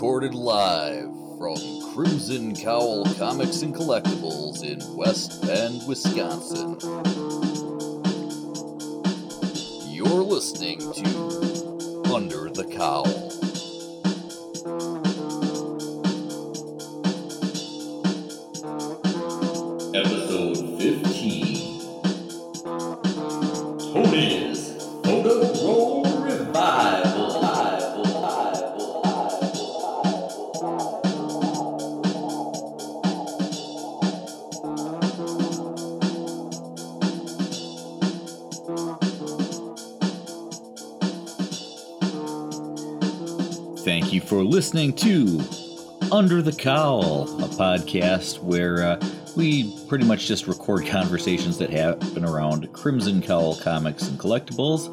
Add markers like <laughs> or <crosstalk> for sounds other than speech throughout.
recorded live from Crimson Cowl Comics and Collectibles in West Bend, Wisconsin. You're listening to Under the Cowl. Listening to Under the Cowl, a podcast where uh, we pretty much just record conversations that happen around Crimson Cowl Comics and Collectibles,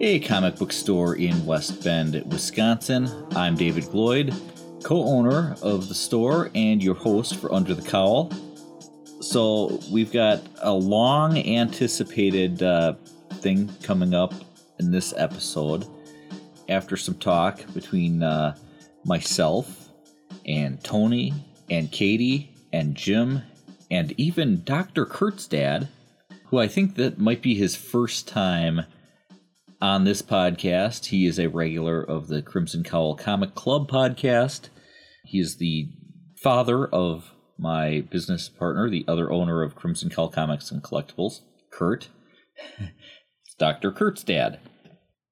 a comic book store in West Bend, Wisconsin. I'm David Gloyd, co owner of the store and your host for Under the Cowl. So, we've got a long anticipated uh, thing coming up in this episode after some talk between uh, myself and Tony and Katie and Jim and even Dr. Kurt's dad, who I think that might be his first time on this podcast. He is a regular of the Crimson Cowl Comic Club podcast. He is the father of my business partner, the other owner of Crimson Cowl Comics and Collectibles, Kurt. <laughs> it's Dr. Kurt's dad.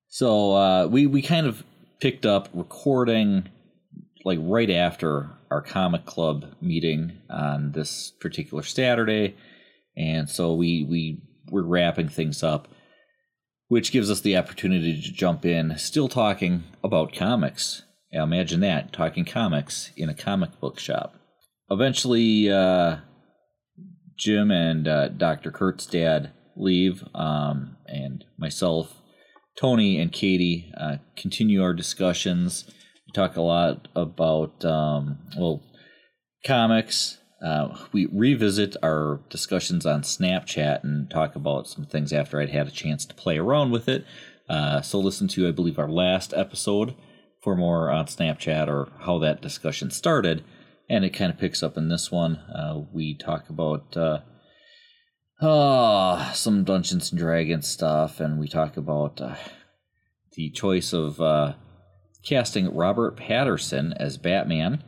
So uh, we we kind of picked up recording like right after our comic club meeting on this particular Saturday, and so we we were wrapping things up, which gives us the opportunity to jump in, still talking about comics. Now imagine that talking comics in a comic book shop. Eventually, uh, Jim and uh, Dr. Kurt's dad leave, um, and myself Tony and Katie uh, continue our discussions. Talk a lot about, um, well, comics. Uh, we revisit our discussions on Snapchat and talk about some things after I'd had a chance to play around with it. Uh, so listen to, I believe, our last episode for more on Snapchat or how that discussion started. And it kind of picks up in this one. Uh, we talk about uh, uh, some Dungeons and Dragons stuff, and we talk about uh, the choice of uh, casting Robert Pattinson as Batman.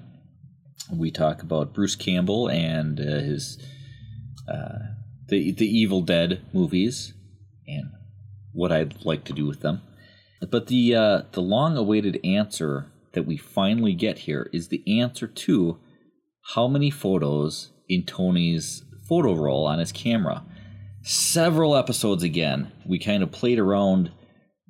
We talk about Bruce Campbell and uh, his uh, the the Evil Dead movies and what I'd like to do with them. But the uh, the long awaited answer that we finally get here is the answer to how many photos in Tony's photo roll on his camera. Several episodes again, we kind of played around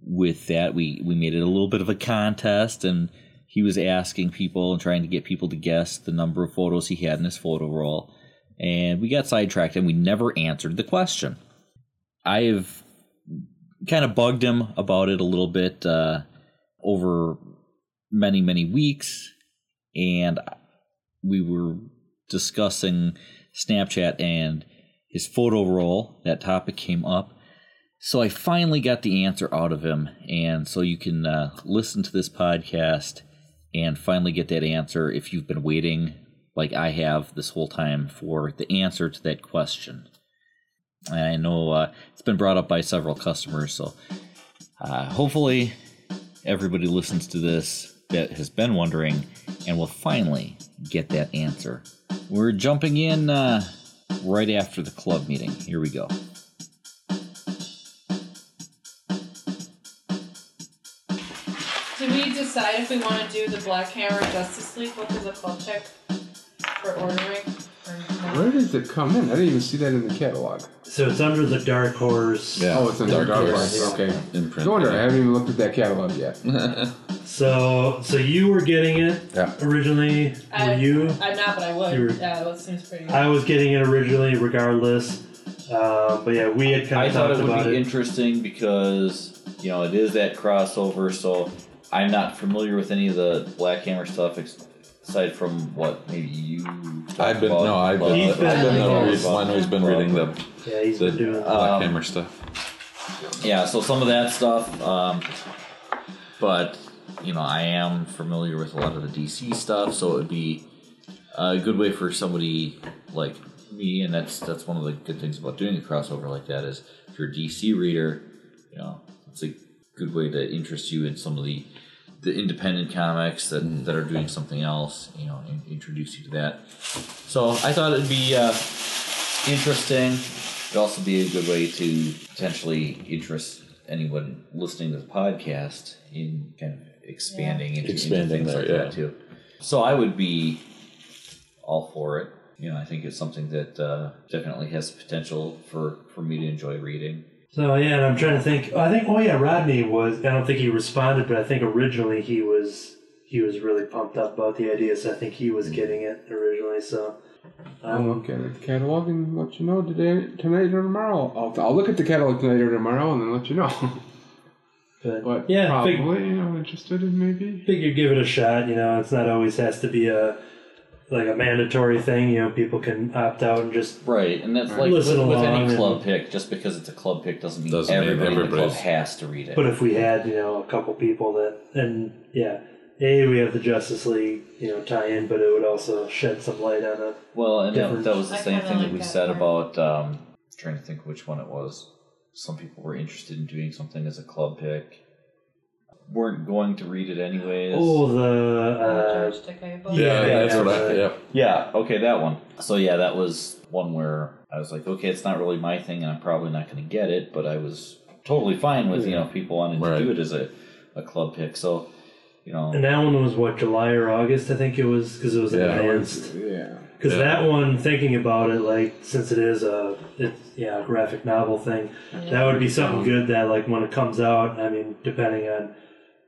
with that. We we made it a little bit of a contest, and he was asking people and trying to get people to guess the number of photos he had in his photo roll. And we got sidetracked, and we never answered the question. I've kind of bugged him about it a little bit uh, over many many weeks, and we were discussing Snapchat and his photo roll. That topic came up. So I finally got the answer out of him. And so you can uh, listen to this podcast and finally get that answer if you've been waiting, like I have this whole time, for the answer to that question. I know uh, it's been brought up by several customers. So uh, hopefully everybody listens to this that has been wondering and will finally get that answer. We're jumping in uh, right after the club meeting. Here we go. Decide if we want to do the Black Hammer Justice League book as a club pick for ordering? Where does it come in? I didn't even see that in the catalog. So it's under the Dark Horse. Yeah. Oh, it's in the Dark Horse. Okay. Imprint. No wonder I haven't even looked at that catalog yet. <laughs> So so you were getting it Yeah. originally. I- were you? I'm not, but I would. You were- yeah, that seems pretty good. I was getting it originally, regardless. Uh, but yeah, we had kind I of thought talked it would be it. interesting because you know it is that crossover. So I'm not familiar with any of the Black Hammer stuff ex- aside from what maybe you. talked I've been about. no, I've been, He's I've been- been, Yeah. the one who's been reading the, yeah, he's the been doing. Black Um, Hammer stuff. Yeah, so some of that stuff, um, but you know I am familiar with a lot of the DC stuff, so it would be a good way for somebody like me, and that's that's one of the good things about doing a crossover like that is if you're a DC reader, you know, it's a good way to interest you in some of the the independent comics that, that are doing something else, you know, and introduce you to that. So I thought it'd be uh, interesting. It'd also be a good way to potentially interest anyone listening to the podcast in kind of expanding into, into Expanding things there, like yeah. that too. So I would be all for it. You know, I think it's something that uh, definitely has potential for, for me to enjoy reading. So yeah, and I'm trying to think. I think oh yeah, Rodney was. I don't think he responded, but I think originally he was he was really pumped up about the idea. So I think he was getting it originally. So I'll look at the catalog and let you know today, tonight or tomorrow. I'll, I'll look at the catalog tonight or tomorrow and then let you know. <laughs> but, But yeah, probably, fig- you know, interested in maybe. figure give it a shot. You know, it's not always has to be a like a mandatory thing. You know, people can opt out and just Right, and that's like with, Listen with along any and- club pick. Just because it's a club pick doesn't mean Doesn't mean everybody in the club everybody's- has to read it. But if we had, you know, a couple people that, and yeah, a we have the Justice League, you know, tie in, but it would also shed some light on it. well, and that, different- that was the I same kinda thing that like we that said part. about. Um, trying to think which one it was. Some people were interested in doing something as a club pick. Weren't going to read it anyways. Oh, the Uh, uh, George Takei Yeah, Yeah, that's what I. yeah. Yeah. Yeah, okay, that one. So yeah, that was one where I was like, okay, it's not really my thing, and I'm probably not going to get it, but I was totally fine with you know people wanting Right. to do it as a, a club pick. So you know, and that one was what July or August, I think it was, because it was Yeah. advanced. Yeah. Because Yeah. that one, thinking about it, like since it is a, it's yeah, a graphic novel thing, that would be something good that like when it comes out. I mean, depending on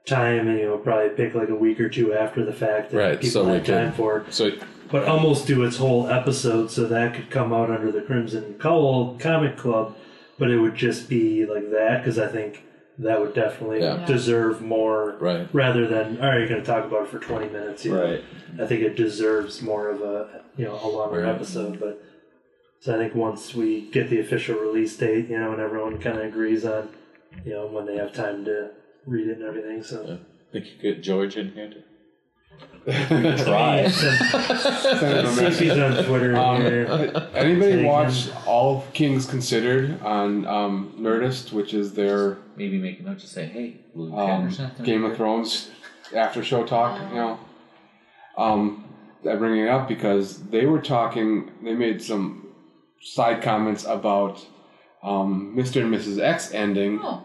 time, and you know, probably pick like a week or two after the fact that Right, people so have time can- for. So but almost do its whole episode so that could come out under the Crimson Cowl Comic Club, but it would just be like that because I think that would definitely Yeah. deserve more right. rather than all right, you're going to talk about it for 20 minutes. You know? right. I think it deserves more of a you know a longer Right. episode, but so I think once we get the official release date, you know, and everyone kind of agrees on you know when they have time to read it and everything, so. Think you get George in here? To... <laughs> Try. <laughs> Send See if he's on Twitter Um, here. anybody Take watch All of Kings Considered on um, Nerdist, which is their Maybe make a note to say, hey, Blue um, Canner's not Game of. Thrones after show talk, you know. Um, I bring it up because they were talking. They made some side comments about um, Mr. and Mrs. X ending. Oh,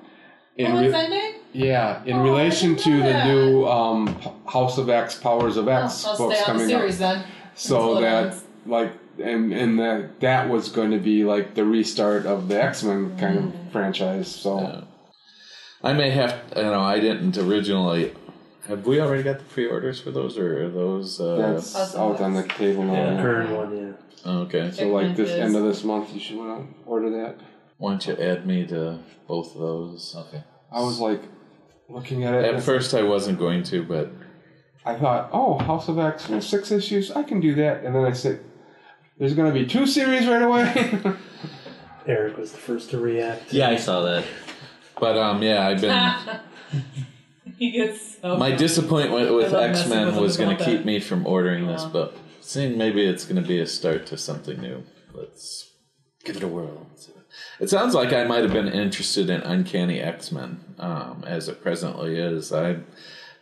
in oh, re- it's yeah, in Oh, relation to know the new um, House of X, Powers of Oh, I'll X stay books the coming series up. then. So that ends. like and and that that was going to be like the restart of the X Men kind Mm. of franchise. So. Yeah. I may have. You know, I didn't originally. Have we already got the pre-orders for those, or are those? Uh, That's House of out on the table now. Yeah. Current one, yeah. oh, okay. So like this end of this month, you should want to order that. Why don't you add me to both of those? Okay. I was like looking at it. At first, I wasn't going to, but I thought, oh, House of X, there's six issues, I can do that. And then I said, there's going to be two series right away. <laughs> Eric was the first to react. Yeah, I saw that. but um, yeah, I've been. <laughs> he gets so. My disappointment with X Men was going to keep me from ordering this, Yeah. but seeing maybe it's going to be a start to something new. Let's give it a whirl. It sounds like I might have been interested in Uncanny X Men um, as it presently is. I,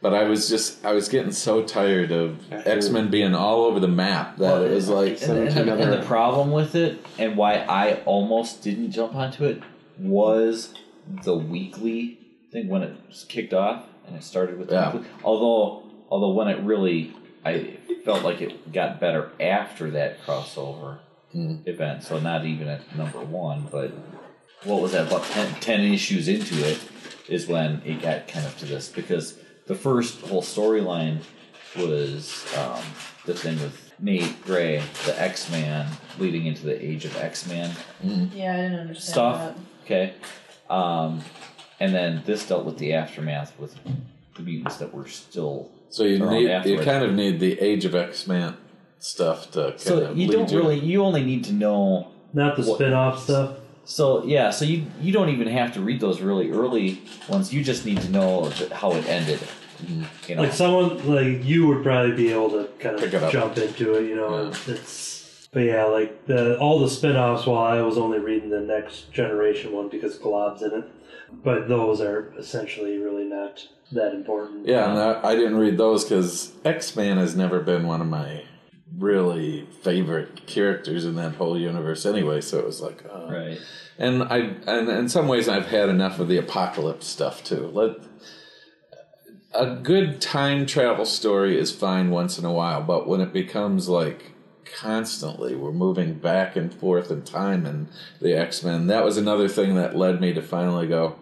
but I was just I was getting so tired of X Men being all over the map that it was like And, and, 17 the, and the problem with it, and why I almost didn't jump onto it, was the weekly thing when it was kicked off, and it started with the Yeah. weekly. Although, although when it really, I felt like it got better after that crossover Mm. event. So not even at number one, but what was that? About 10, 10 issues into it is when it got kind of to this because the first whole storyline was um, the thing with Nate Gray, the X Man, leading into the Age of X Man yeah, I didn't understand stuff. that. Okay, um, and then this dealt with the aftermath with the mutants that were still. so you need you kind of need the Age of X Men stuff to kind So of you lead don't you. really. You only need to know Not the What- spin off stuff. So yeah, so you you don't even have to read those really early ones. You just need to know how it ended mm-hmm. You know, Like someone like you would probably be able to kind Pick it of up. jump into it, you know. It's but yeah, like the all the spin-offs while I was only reading the next generation one because Glob's in it. But those are essentially really not that important. Yeah, and I, I didn't read those because X Man has never been one of my really favorite characters in that whole universe anyway. So it was like, uh, right? and I and in some ways I've had enough of the apocalypse stuff too. Let a good time travel story is fine once in a while, but when it becomes like constantly we're moving back and forth in time and the X Men, that was another thing that led me to finally go.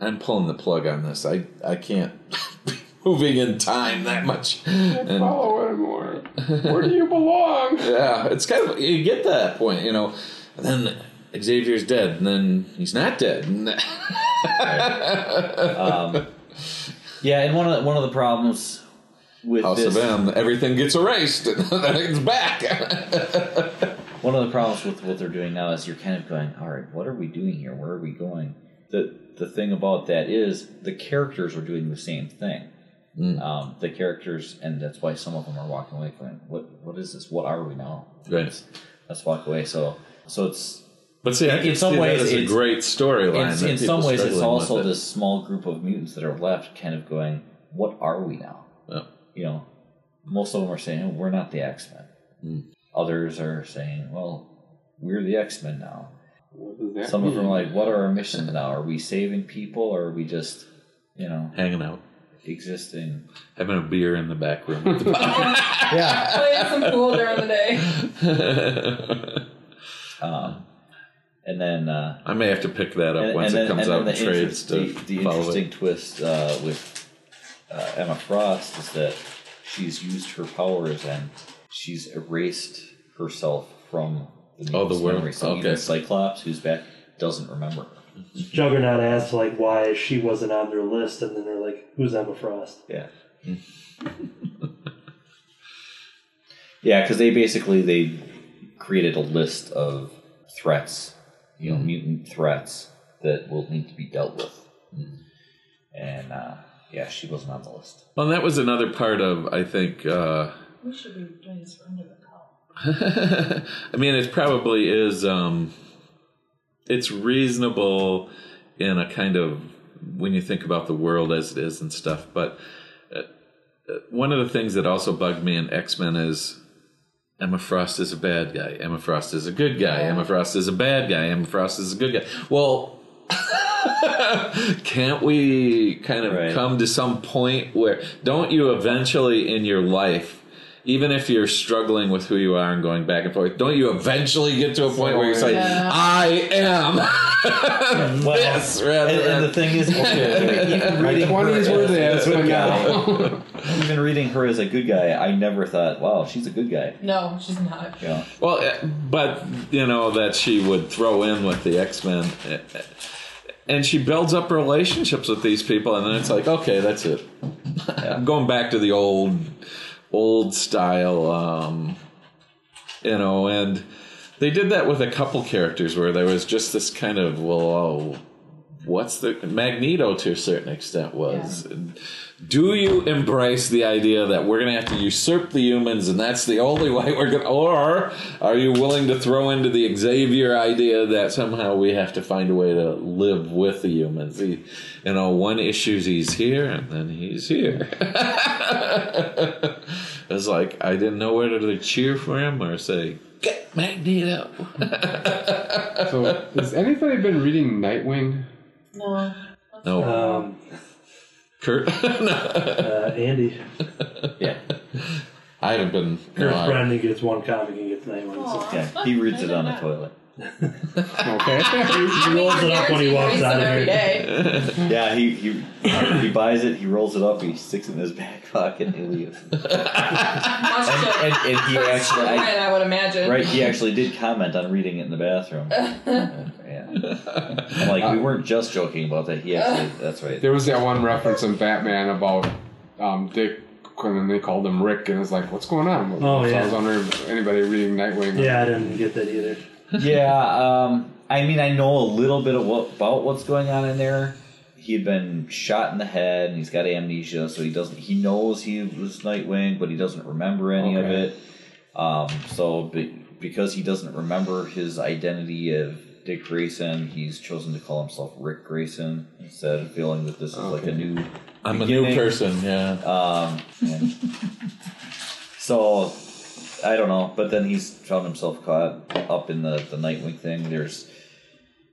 I'm pulling the plug on this. I I can't <laughs> moving in time that much. And Follow anymore. Where do you belong? <laughs> yeah, it's kind of you get to that point, you know. And then Xavier's dead, and then he's not dead. <laughs> Um, yeah, and one of the, one of the problems with House this, of M, everything gets erased, <laughs> and then it's back. one of the problems with what they're doing now is you're kind of going, all right, what are we doing here? Where are we going? The the thing about that is the characters are doing the same thing. Um, the characters, and that's why some of them are walking away going, what what is this? What are we now? Right. Let's, let's walk away. So so it's but see, I In can some see ways, it's a great storyline. in, in some ways it's also it. this small group of mutants that are left kind of going what are we now Yeah. you know most of them are saying "Oh, we're not the x-men Hmm. others are saying well we're the x-men now What does that some of them are like what are our missions now are we saving people or are we just you know hanging out, existing having a beer in the back room. at <laughs> the <laughs> yeah Playing some pool during the day. <laughs> um, and then uh, I may have to pick that up and, once and it comes out then in the, trades to the, the interesting it. twist uh, with uh, Emma Frost is that she's used her powers and she's erased herself from the Oh, the memory. So Okay. even Cyclops, who's back, doesn't remember her. Juggernaut asked like why she wasn't on their list, and then they're like, "Who's Emma Frost?" Yeah. <laughs> yeah, because they basically they created a list of threats, you know, mutant threats that will need to be dealt with, and uh, yeah, she wasn't on the list. Well, that was another part of I think. Uh, We should be doing this for under the cow. <laughs> I mean, it probably is. Um, it's reasonable in a kind of when you think about the world as it is and stuff. But uh, uh, one of the things that also bugged me in X Men is Emma Frost is a bad guy. Emma Frost is a good guy. Emma Frost is a bad guy. Emma Frost is a good guy. Well. <laughs> Can't we kind of Right. come to some point where don't you eventually in your life even if you're struggling with who you are and going back and forth, don't you eventually get to a point where you say, Yeah. "I am. <laughs> This," rather And, and the thing is, <laughs> okay, even reading her Twenties were as a this, good guy, even reading her as a good guy, I never thought, wow, she's a good guy. No, she's not. You know, well, eh, but you know that she would throw in with the X Men, and she builds up relationships with these people, and then it's like, okay, that's it. I'm <laughs> going back to the old, old style, um, you know, and they did that with a couple characters where there was just this kind of well, oh, what's the Magneto to a certain extent was. Do you embrace the idea that we're going to have to usurp the humans, and that's the only way we're going? to Or are you willing to throw into the Xavier idea that somehow we have to find a way to live with the humans? He, you know, one issue's he's here, and then he's here. <laughs> it's like I didn't know whether to cheer for him or say, "Get Magneto." <laughs> So, has anybody been reading Nightwing? No. no, Um, Kurt. no. <laughs> uh, Andy, yeah, I haven't been. Kurt no, I- gets one comic and gets nine ones. Aw. yeah, he reads it on the toilet. Okay. <laughs> I mean, rolls it up when he walks out of here. <laughs> Yeah, he he he buys it, he rolls it up, he sticks it in his back pocket, and he leaves. And, and, and he actually, I, I would imagine. right, he actually did comment on reading it in the bathroom. <laughs> yeah, I'm like, we weren't just joking about that. He actually, that's right. There was that one reference in Batman about um, Dick when they called him Rick, and it's like, what's going on? Oh, so yeah. I was wondering if anybody reading Nightwing. Yeah, I didn't get that either. Yeah, um, I mean, I know a little bit of what, about what's going on in there. he had been shot in the head and he's got amnesia, so he doesn't. He knows he was Nightwing, but he doesn't remember any of it. Um, so be, because he doesn't remember his identity of Dick Grayson, he's chosen to call himself Rick Grayson instead, of feeling that this is like a new. I'm a new person. Yeah. Um, and <laughs> so I don't know, but then he's found himself caught up in the the Nightwing thing. There's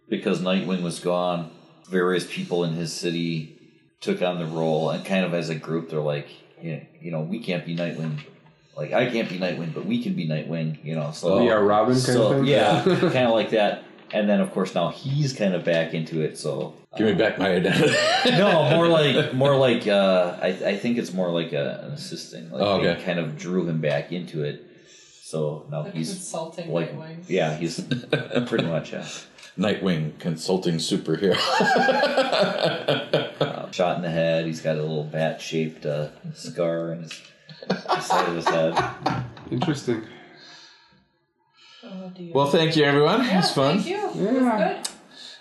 because Nightwing was gone, various people in his city took on the role, and kind of as a group, they're like, yeah, you know, we can't be Nightwing. Like I can't be Nightwing, but we can be Nightwing. You know, so We are Robin kind so of thing? yeah, <laughs> kind of like that. And then of course now he's kind of back into it. So Give me back my identity. <laughs> no, more <laughs> like more like uh, I I think it's more like a, an assisting. Like Oh, okay. kind of drew him back into it. So now Like he's consulting like Nightwing. yeah, he's <laughs> pretty much yeah. Nightwing consulting superhero. <laughs> Uh, shot in the head. He's got a little bat shaped uh, scar in his side of his head. Interesting. Oh dear. well, thank you, everyone. yeah, it was fun. Thank you. It Yeah.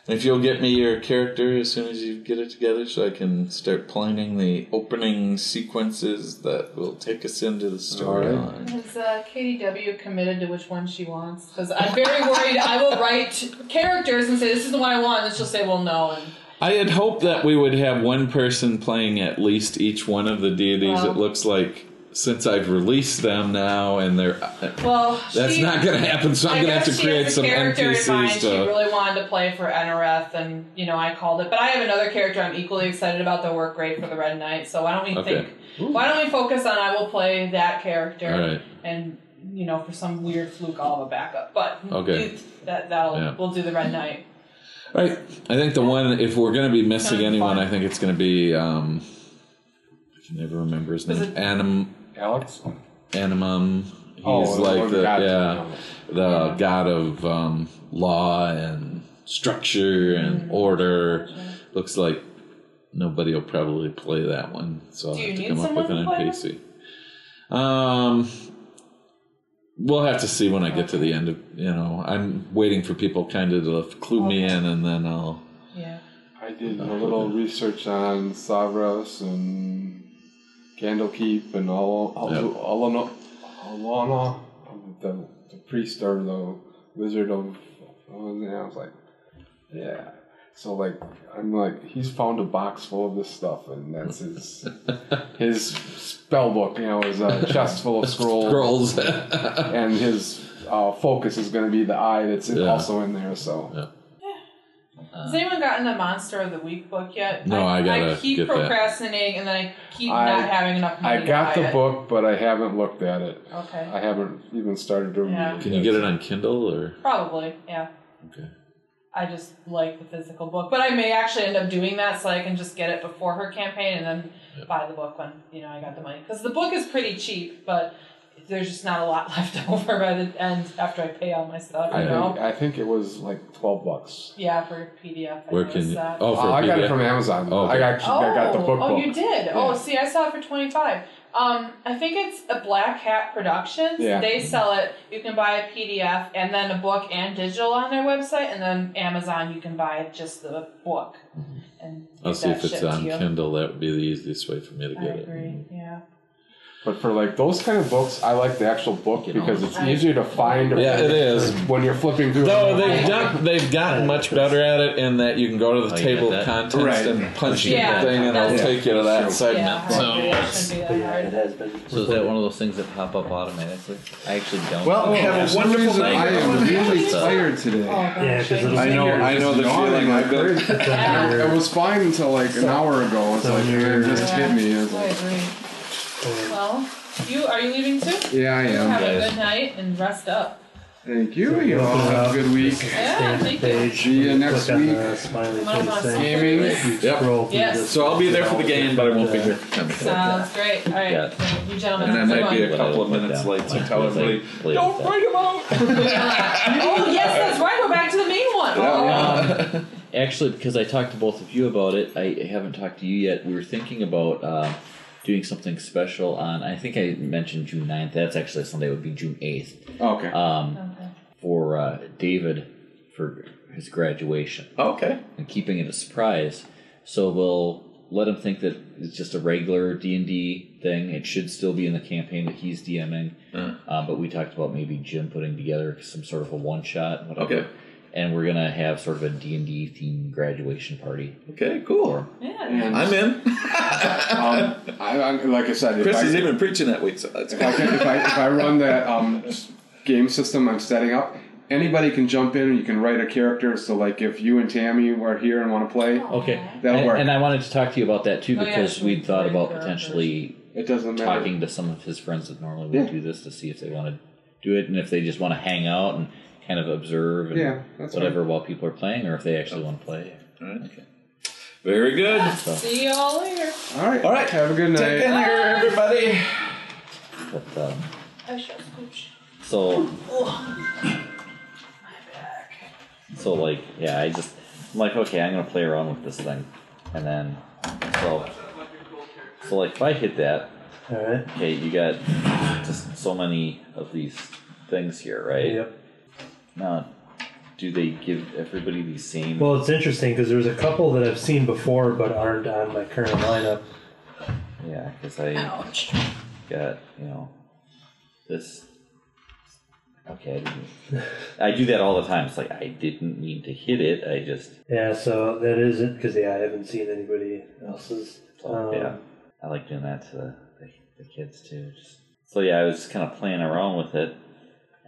Was good. If you'll get me your character as soon as you get it together, so I can start planning the opening sequences that will take us into the storyline. Has uh, KDW committed to which one she wants? Because I'm very worried. I will write characters and say this is the one I want, and she'll say, "Well, no." And I had hoped that we would have one person playing at least each one of the deities. Well- it looks like since I've released them now, and they're well, that's she, not going to happen. So I'm going to have to create some character in mind. NPCs She really wanted to play for Enareth, and you know I called it. But I have another character I'm equally excited about that work great for the Red Knight. So why don't we Okay. think? Why don't we focus on I will play that character, right. and you know for some weird fluke I'll have a backup. But Okay. you- that that'll Yeah. we'll do the Red Knight. Right. I think the one, if we're going to be missing anyone, fun. I think it's going to be. Um, I can never remember his name. Anim, Alex? Animum. He's Oh, like one the god- yeah, the Yeah. god of um, law and structure and order. Looks like nobody will probably play that one, so I'll Do have to come up with an to NPC. Um, we'll have to see when I get to the end of. You know, I'm waiting for people kind of to clue me in, and then I'll. Yeah. I did a little research on Savros and Candlekeep and all all Yep. Alana, Alana, the, the priest or the wizard of. What was it? I was like, yeah. So like, I'm like, he's found a box full of this stuff, and that's his <laughs> his spell book. You know, his uh, <laughs> chest full of scrolls, Scrolls. <laughs> and his uh, focus is going to be the eye that's Yeah. also in there. So. Yeah. Uh, Has anyone gotten the Monster of the Week book yet? No, I gotta I keep get that. procrastinating, and then I keep I- not having enough money I got to the buy book, but I haven't looked at it. It. Okay. I haven't even started to read Yeah. it. Can you get it on Kindle or? Probably, yeah. Okay. I just like the physical book, but I may actually end up doing that so I can just get it before her campaign and then buy the book when you know I got the money. Because the book is pretty cheap, but there's just not a lot <laughs> left over by the end after I pay all my stuff. You I know? think, I think it was like twelve bucks. Yeah, for PDF. I Where can you? that. Oh, for a I got PDF. it from Amazon. Oh, I okay. got I got the book. oh, you did. Yeah. Oh, see, I saw it for twenty five. Um, I think it's a Black Hat Productions. Yeah. They sell it. You can buy a PDF and then a book and digital on their website, and then Amazon you can buy just the book. And Mm-hmm. I'll get see that if it's shipped to on you. Kindle. That would be the easiest way for me to I get it. agree. Yeah. But for like those kind of books, I like the actual book You know. because it's easier to find. Yeah, it is. when you're flipping through. Though them. they've done, they've gotten much better at it in that you can go to the Oh, table get of contents Right. and punch Yeah, the thing, and it'll that's- take you to that True. segment. Yeah. So Hopefully that it's, shouldn't But be yeah, that it hard. has been. So is that one of those things that pop up automatically? I actually don't. Well, Oh, have a wonderful reason, night. I am really Uh, tired today. Oh gosh. Yeah, 'cause it'll I know, I know the feeling. I've been. <laughs> <laughs> It was fine until like an hour ago. It's So like it just hit me. Well, you are you leaving too? yeah, I am. Have am. a good night and rest up. Thank you. You all have a good week. Yeah, thank you. See you next click on week. the smiley Come on, face come thing. Gaming. You Yep. scroll through Yes. this- so I'll be there for the game, but I won't be here. Sounds great. All right, Yeah. you gentlemen. And I have a might be one. a couple of minutes late, so tell everybody. Don't write him out. <laughs> oh yes, that's right. We're back to the main one. Oh. Um, <laughs> actually, because I talked to both of you about it, I haven't talked to you yet. We were thinking about uh, doing something special on. I think I mentioned June 9th. That's actually Sunday. it Would be June eighth. Okay. Um, Okay. for uh, David for his graduation Okay. and keeping it a surprise. So we'll let him think that it's just a regular D and D thing. It should still be in the campaign that he's DMing. Uh. Um, but we talked about maybe Jim putting together some sort of a one shot. Whatever. Okay. And we're gonna have sort of a D and D themed graduation party. Okay, cool. Yeah. And, I'm in. <laughs> um, I, I, like I said, if Chris I, is even preaching that week, so that's if I, can, if I if I run that um, game system I'm setting up, anybody can jump in and you can write a character. So like if you and Tammy are here and want to play, Okay. That'll and, work. and I wanted to talk to you about that too Oh, yeah, because we'd thought about potentially it doesn't matter. talking to some of his friends that normally would Yeah. do this to see if they want to do it and if they just want to hang out and kind of observe and Yeah, that's whatever while people are playing or if they actually want to play. All right. Okay. Very good. So, See y'all later. All right. All right. Have a good night. Take night. care, everybody. but, um, I shall so My back. so like yeah, I just I'm like okay, I'm gonna play around with this thing, and then so so like if I hit that, All right. okay, you got just so many of these things here, right? Yep. Now, do they give everybody the same? Well, it's interesting because there's a couple that I've seen before but aren't on my current lineup. yeah, because I Ouch. got you know this. Okay, I, didn't, I do that all the time. It's like I didn't mean to hit it. I just Yeah, so that isn't because yeah, I haven't seen anybody else's. So, Um, yeah, I like doing that to the, the, the kids too. Just, so yeah, I was kind of playing around with it,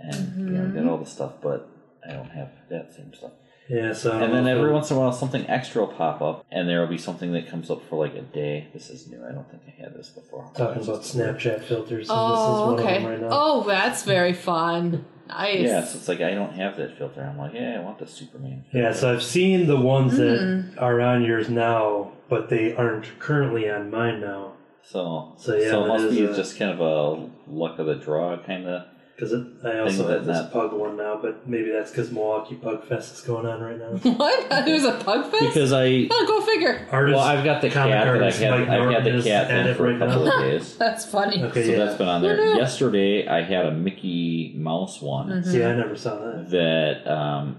and you know, did all the stuff, but I don't have that same stuff. Yeah, so And then every once in a while, something extra will pop up, and there will be something that comes up for like a day. This is new. I don't think I had this before. talking about Snapchat filters, and Oh, this is one okay. of them right now. Oh, that's very fun. Nice. Yeah, so it's like I don't have that filter. I'm like, yeah, I want the Superman. Filter. Yeah, so I've seen the ones Mm-hmm. that are on yours now, but they aren't currently on mine now. so So, yeah, so it must be a- just kind of a luck of the draw kind of. Because I also have this not- pug one now, but maybe that's because Milwaukee Pug Fest is going on right now. <laughs> What? <laughs> There's a pug fest? Because I <laughs> oh, go figure. Artist, well, I've got the cat that I've had. I've had the cat at thing it for a couple now. of days. That's funny. Okay, So yeah. that's been on there. Who knew? Yesterday, I had a Mickey Mouse one Mm-hmm. See, I never saw that. that um,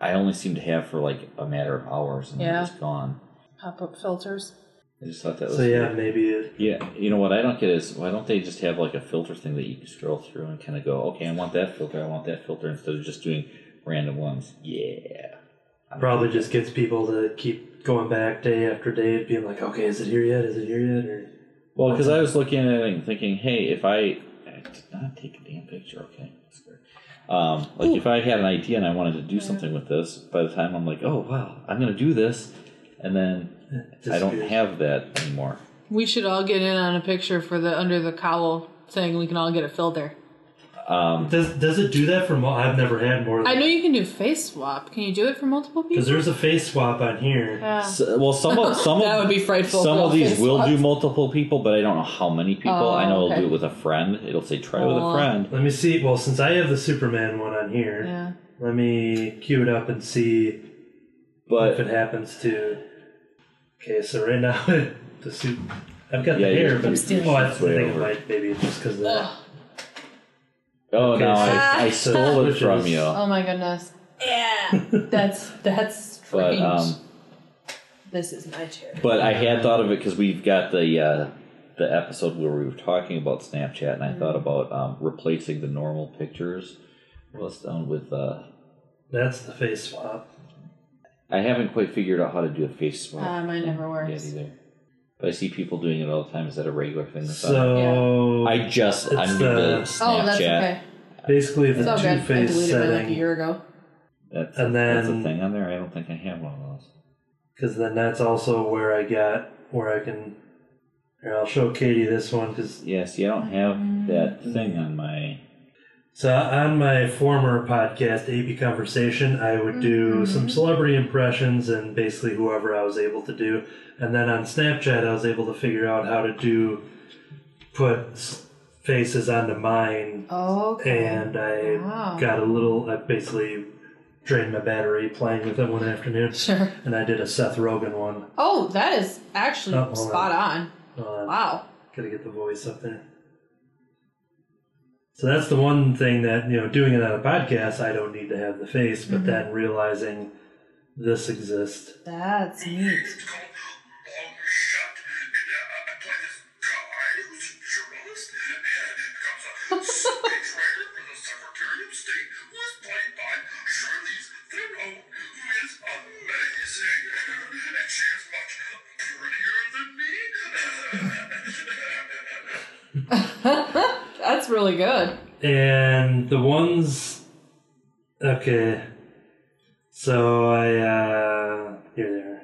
I only seem to have for like a matter of hours, and then Yeah. it's gone. Pop up filters. I just thought that was So yeah, weird. maybe it, yeah. You know what I don't get is why don't they just have like a filter thing that you can scroll through and kind of go, okay, I want that filter, I want that filter, instead of just doing random ones. Yeah. probably just gets people to keep going back day after day, being like, okay, is it here yet? Is it here yet? Or Well, because I was looking at it and thinking, hey, if I, I did not take a damn picture, okay, that's good. Um, like if I had an idea and I wanted to do something with this, by the time I'm like, oh wow, I'm gonna do this, and then it I don't have that anymore. We should all get in on a picture for the under the cowl thing. We can all get a filter. Um, Does does it do that for? Mo- I've never had more. I know you can do face swap. Can you do it for multiple people? because there's a face swap on here. yeah. s- well, some of some <laughs> That of would be frightful. some of these face will do multiple people, but I don't know how many people. Oh, I know okay. it'll do it with a friend. It'll say try with a Oh. friend. Let me see. Well, since I have the Superman one on here, Yeah. let me cue it up and see but if it happens to. Okay, so right now <laughs> the suit. I've got Yeah, the you- hair, but I'm stealing oh, I it. think Way it over. might maybe it's just because of that. Ugh. oh Okay, no, so- I, I so stole it switches. from you. Oh my goodness. Yeah. <laughs> That's that's But strange. um, this is my chair. But I had thought of it because we've got the uh, the episode where we were talking about Snapchat, and I thought about um, replacing the normal pictures. What's done with? Uh, That's the face swap. I haven't quite figured out how to do a face swap Uh, mine never yet works. either. But I see people doing it all the time. Is that a regular thing? That's on So I just It's I'm the- the Oh, that's okay. basically the It's all two. I face deleted mine like a setting, year ago. That's, And that's a then- thing on there. I don't think I have one of those. because then that's also where I got where I can. Here, I'll show Katie this one because Yeah, see, I don't have that thing on my. So on my former podcast, AP Conversation, I would do some celebrity impressions and basically whoever I was able to do. And then on Snapchat, I was able to figure out how to do put faces onto mine, Okay. and I Wow. got a little. I basically drained my battery playing with it one afternoon, Sure. and I did a Seth Rogen one. Oh, that is actually Oh, spot on. Uh, Wow. Gotta get the voice up there. So that's the one thing that, you know, doing it on a podcast, I don't need to have the face, but mm-hmm. then realizing this exists. That's neat. Really good. And the ones, okay. So I uh, here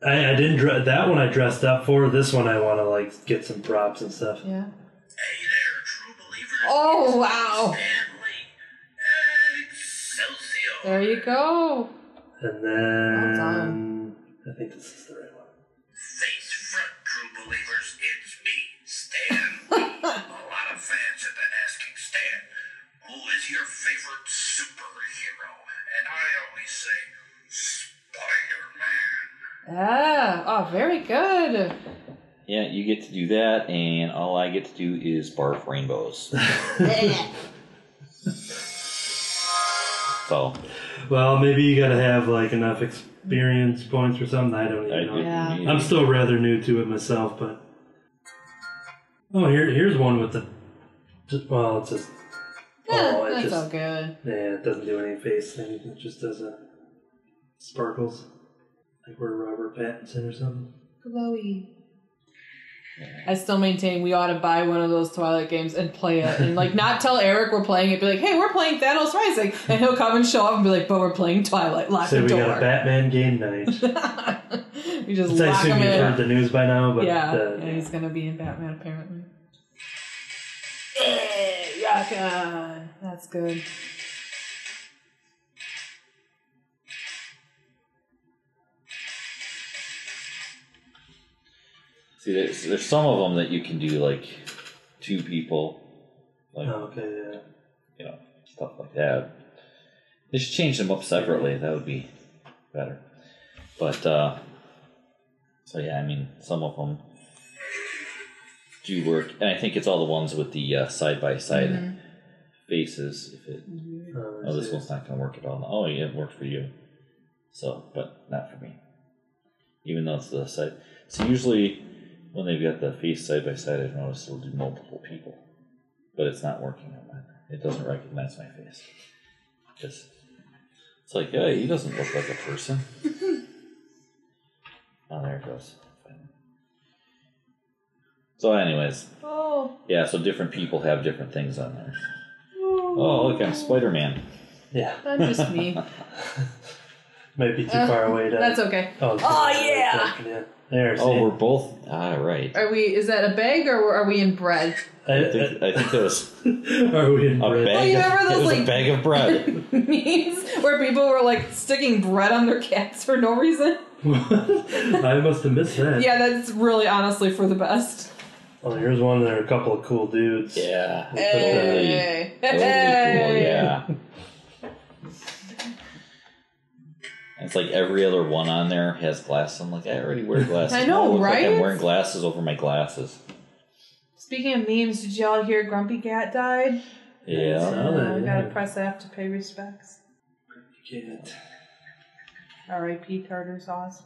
they are. I, I didn't dre- that one I dressed up for. This one I want to like get some props and stuff. Yeah. Hey there, true believers. Oh, wow. Stan Lee. Excelsior. There you go. And then done. I think this is the right say, Spider-Man. Yeah. Oh, very good. Yeah, you get to do that, and all I get to do is barf rainbows. <laughs> so Well, maybe you gotta have like enough experience points or something. I don't I even know. Yeah. I'm still rather new to it myself, but oh, here here's one with the well, it's just Yeah, oh, it that's just all good. yeah, it doesn't do any face thing. It just does a sparkles, like we're Robert Pattinson or something. Glowy. I still maintain we ought to buy one of those Twilight games and play it, and like not tell Eric we're playing it. Be like, hey, we're playing Thanos Rising, and he'll come and show up and be like, but we're playing Twilight. Lock Say the we door. got a Batman game night. <laughs> we just Which I assume him you've in. heard the news by now, but yeah, uh, yeah, he's gonna be in Batman apparently. Hey, Yaka. That's good. See, there's, there's some of them that you can do like two people, like oh, okay, yeah. you know stuff like that. They should change them up separately. That would be better. But uh, so yeah, I mean, some of them do work, and I think it's all the ones with the side by side faces. If it mm-hmm. oh, oh, I oh, this one's not going to work at all. Oh, yeah, it worked for you. So, but not for me. Even though it's the side. So usually when they've got the face side by side, I've noticed it'll do multiple people, but it's not working on mine. It doesn't recognize my face. Because it's like, hey, he doesn't look like a person. <laughs> oh, there it goes. So, anyways, Oh. yeah. So different people have different things on there. Oh, look, I'm Spider Man. Yeah, That's just me. <laughs> might be too Uh, far away to. That's okay. Oh, it's- <laughs> Oh, yeah. Yeah. There. See? Oh, we're both. Ah, right. Are we? Is that a bag or are we in bread? I, I think, I think it was <laughs> are we in a bread? bag. you of, remember it those, was a like- bag of bread. <laughs> Memes where people were like sticking bread on their cats for no reason. <laughs> I must have missed that. Yeah, that's really honestly for the best. Well, here's one. There are a couple of cool dudes. yeah. Totally, Hey. totally cool. Hey. Yeah. It's like every other one on there has glasses. I'm like, I already wear glasses. I know, it looks Like I'm wearing glasses over my glasses. Speaking of memes, did y'all hear Grumpy Cat died? Yeah. Uh, we yeah. gotta press F to pay respects. You can't. R.I.P. Tardar Sauce.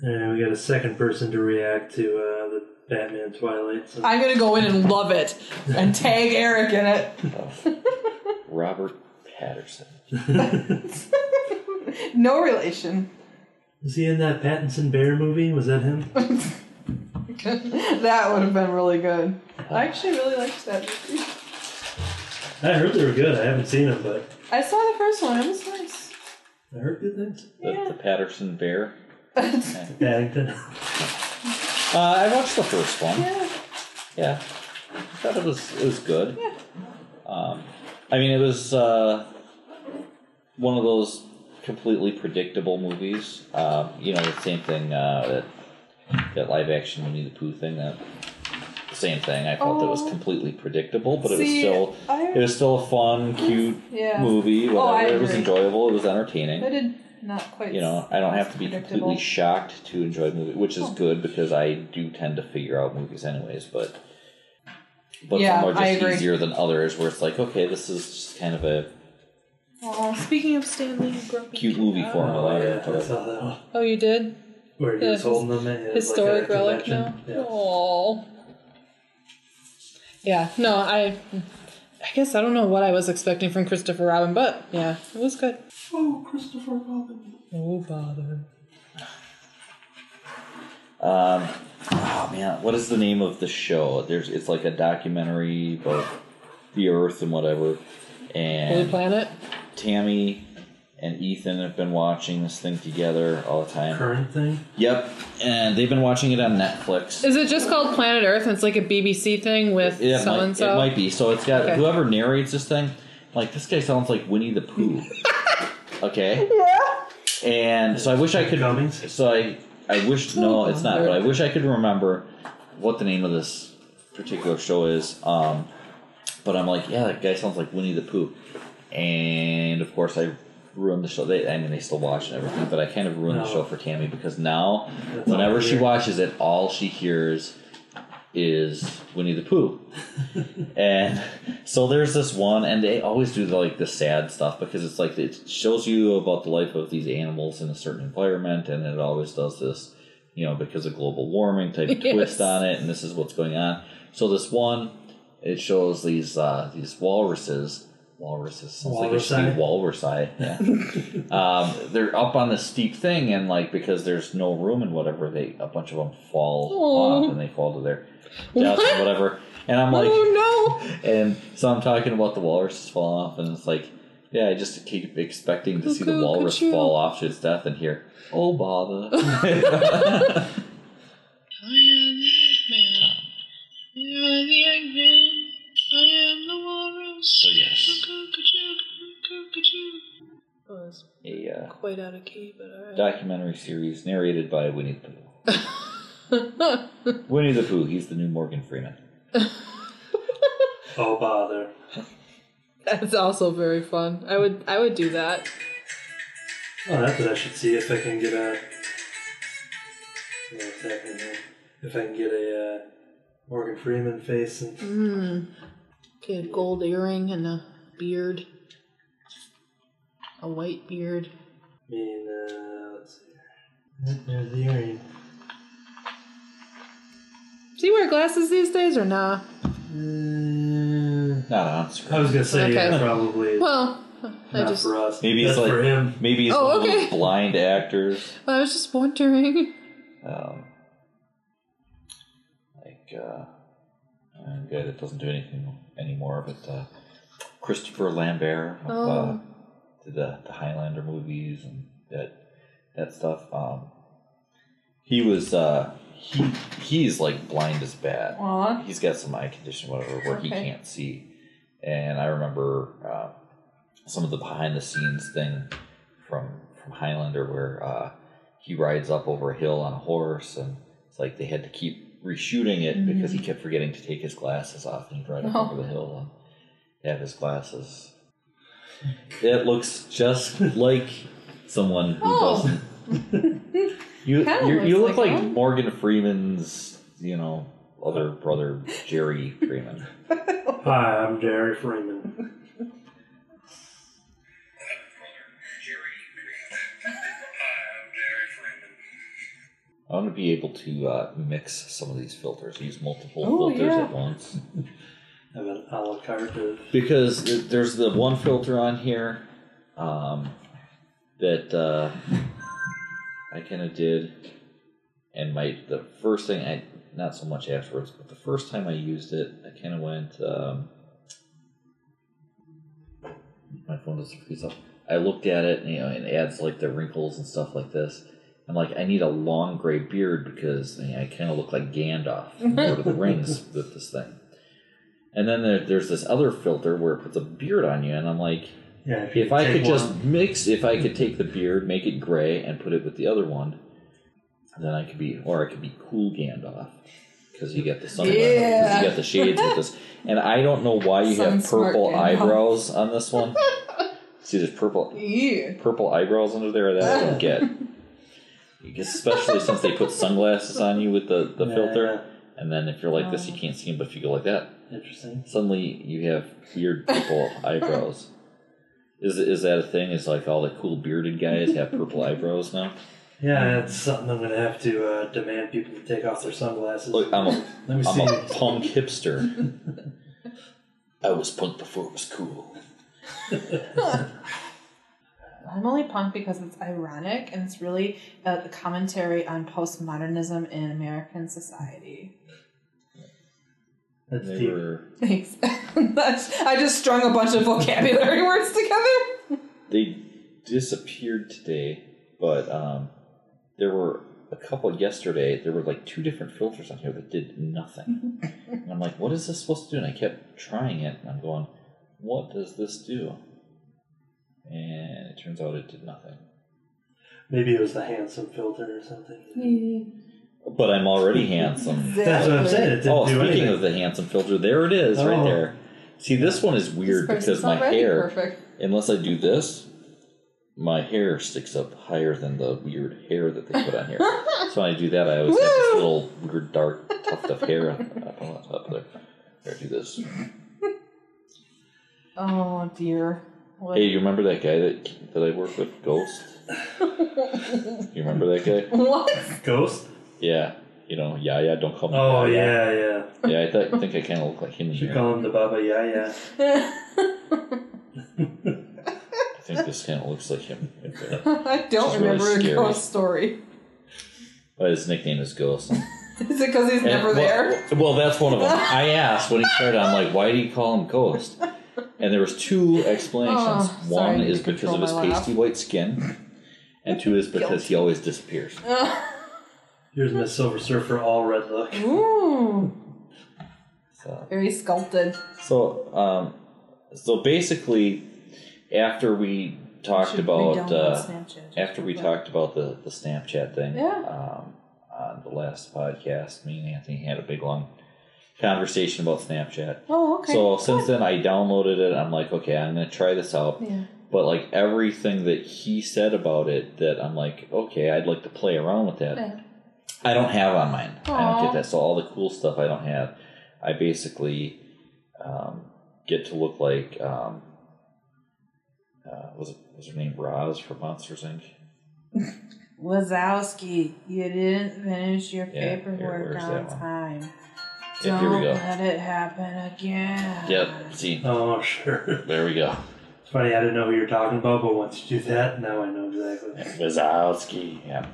And we got a second person to react to uh, the Batman Twilight. So. I'm gonna go in and love it and tag Eric in it. <laughs> Robert Patterson. <laughs> <laughs> <laughs> No relation. Was he in that Pattinson Bear movie? Was that him? <laughs> that would have been really good. I actually really liked that movie. I heard they were good. I haven't seen them, but I saw the first one. It was nice. I heard good things. The, Yeah. the Patterson Bear. <laughs> Paddington. Uh, I watched the first one. Yeah. Yeah, I thought it was it was good. Yeah. Um, I mean, it was uh, one of those completely predictable movies. Uh, you know, the same thing uh, that that live action Winnie the Pooh thing. That same thing. I felt it was Oh. completely predictable, but See, it was still I- it was still a fun, cute Yeah. movie. Oh, Whatever. it was enjoyable. It was entertaining. I did not quite. You know, I don't have to be completely shocked to enjoy a movie, which is Oh. good because I do tend to figure out movies anyways. But but Yeah, some are just easier than others, where it's like, okay, this is just kind of a. speaking of Stan Lee Grumpy. Cute movie Cat. formula. Oh, yeah, I saw that one. Oh, you did? Where he Yeah, was holding them at his, Historic like, a relic now. convention. Yeah. Oh. Yeah. No, I. I guess I don't know what I was expecting from Christopher Robin, but yeah, it was good. Oh, Christopher Robin. Oh bother. Um, oh man, what is the name of the show? There's it's like a documentary about the Earth and whatever. Blue And Planet. Tammy and Ethan have been watching this thing together all the time. Current thing. Yep, and they've been watching it on Netflix. Is it just called Planet Earth? And it's like a BBC thing with It so might, and it so. might be. So it's got Okay. whoever narrates this thing. Like this guy sounds like Winnie the Pooh. <laughs> okay. Yeah. And so I wish I could. Cummings? So I I wish no, it's not. But I wish I could remember what the name of this particular show is. Um, but I'm like, yeah, that guy sounds like Winnie the Pooh. And of course, I ruined the show. They, I mean, they still watch and everything, but I kind of ruined the show for Tammy because now, That's whenever she watches it, all she hears is Winnie the Pooh. <laughs> and so there's this one, and they always do the, like the sad stuff because it's like it shows you about the life of these animals in a certain environment, and it always does this, you know, because of global warming type <laughs> Yes. twist on it, and this is what's going on. So this one, it shows these uh, these walruses. Walruses sounds like it should be walrusi. Yeah. <laughs> um, they're up on the steep thing, and like because there's no room and whatever, they a bunch of them fall Aw. off and they fall to their death What? and whatever. And I'm like, oh no! and so I'm talking about the walrus falling off, and it's like, yeah, I just keep expecting to see the walrus fall off to its death, and here, oh bother. <laughs> <laughs> quite out of key, but alright. documentary series narrated by Winnie the Pooh. <laughs> Winnie the Pooh, he's the new Morgan Freeman. Oh bother. That's also very fun. I would I would do that. Oh, that's what I should see if I can get a. What's happening here? If I can get a uh, Morgan Freeman face and Mm. Get a gold earring and a beard. A white beard. Mean, uh, let's see here. There's the earring. Do you wear glasses these days or nah? Uh, Not on. I was gonna say yeah, probably Well, I not just for us. Maybe That's it's like for him. maybe he's Oh, one of okay. those blind actors. I was just wondering. Um, like uh, a guy that doesn't do anything anymore, but uh, Christopher Lambert of, uh, Oh. The, the Highlander movies and that that stuff. Um, he was uh, he he's like blind as bat. Aw. He's got some eye condition, whatever, where he can't see. And I remember uh, some of the behind the scenes thing from from Highlander where uh, he rides up over a hill on a horse, and it's like they had to keep reshooting it because he kept forgetting to take his glasses off, and he'd ride up Oh. over the hill and have his glasses. It looks just <laughs> like someone who Oh. doesn't. <laughs> You Kinda you you looks look like like him. Morgan Freeman's, you know, other brother Jerry Freeman. <laughs> Hi, I'm Jerry Freeman. Jerry Freeman. Hi, I'm want to be able to uh, mix some of these filters, use multiple Oh, filters yeah. at once. Have an a la carte of Because th- there's the one filter on here um, that uh, I kind of did, and my the first thing I not so much afterwards, but the first time I used it, I kind of went. Um, my phone doesn't freeze up. I looked at it, and, you know, it adds like the wrinkles and stuff like this. I'm like, I need a long gray beard because you know, I kind of look like Gandalf from Lord of the <laughs> Rings with this thing. And then there, there's this other filter where it puts a beard on you, and I'm like, yeah. If, if I take could just mix, if I could take the beard, make it gray, and put it with the other one, then I could be, or I could be cool Gandalf because you get the sunglasses, 'cause Yeah. you got the shades with this, and I don't know why you Sun have purple eyebrows on this one. <laughs> See, there's purple Yeah. purple eyebrows under there that I don't <laughs> get. Especially since they put sunglasses on you with the, the Yeah, filter, and then if you're like this, you can't see them. But if you go like that, Interesting. suddenly you have weird purple <laughs> eyebrows. Is is that a thing? Is like all the cool bearded guys have purple eyebrows now? Yeah, that's something I'm gonna have to uh, demand people to take off their sunglasses. Look, I'm a <laughs> Let me I'm see. a punk hipster. <laughs> I was punk before it was cool. I'm only punk because it's ironic and it's really uh, the commentary on postmodernism in American society. That's They deep. were Thanks. That's, <laughs> I just strung a bunch of vocabulary <laughs> words together. they disappeared today, but um, there were a couple yesterday. There were like two different filters on here that did nothing. and I'm like, what is this supposed to do? And I kept trying it, and I'm going, what does this do? And it turns out it did nothing. Maybe it was the handsome filter or something. But I'm already <laughs> handsome. That's what I'm saying. It didn't Oh, do speaking anything. of the handsome filter, there it is, right Oh. there. See, this one is weird This because person's my already hair, Perfect. unless I do this, my hair sticks up higher than the weird hair that they put on here. <laughs> so when I do that, I always have this Woo! little weird dark tuft of hair up on the top there. Here, do this. <laughs> Oh dear. What? Hey, you remember that guy that that I work with, Ghost? You remember that guy? what? Ghost? Yeah. You know, yeah, yeah, don't call me. Oh Yaya. yeah, yeah. Yeah, I, th- I think I kind of look like him. in <laughs> Should call him the Baba Yeah <laughs> Yeah. I think this kind of looks like him. <laughs> right. Uh, I don't Which is really remember a ghost story. But his nickname is Ghost. Is it because he's never and- there? Well, well, that's one of them. I asked when he started. I'm like, why do you call him Ghost? And there was two explanations. Oh, sorry, one I need is because of his my pasty white skin, and two is because he always disappears. Here's Miss Silver Surfer, all red look. Ooh, So, very sculpted. so, um, so basically, after we talked Should about re-download uh, Snapchat after we talked about the the Snapchat thing, Yeah. um, on the last podcast, me and Anthony had a big long conversation about Snapchat. Oh, okay. So since then, I downloaded it. I'm like, okay, I'm gonna try this out. yeah. But like everything that he said about it, that I'm like, okay, I'd like to play around with that. Yeah. I don't have on mine. I don't get that. So all the cool stuff I don't have. I basically um, get to look like um, uh, was it was her name Roz from Monsters Inc. <laughs> Wazowski, you didn't finish your Yeah, here, paperwork where's on time. Yeah, Don't here we go. let it happen again. Yep. See, Oh sure. there we go. It's funny. I didn't know who you're talking about, but once you do that, now I know exactly. Wazowski. Yeah.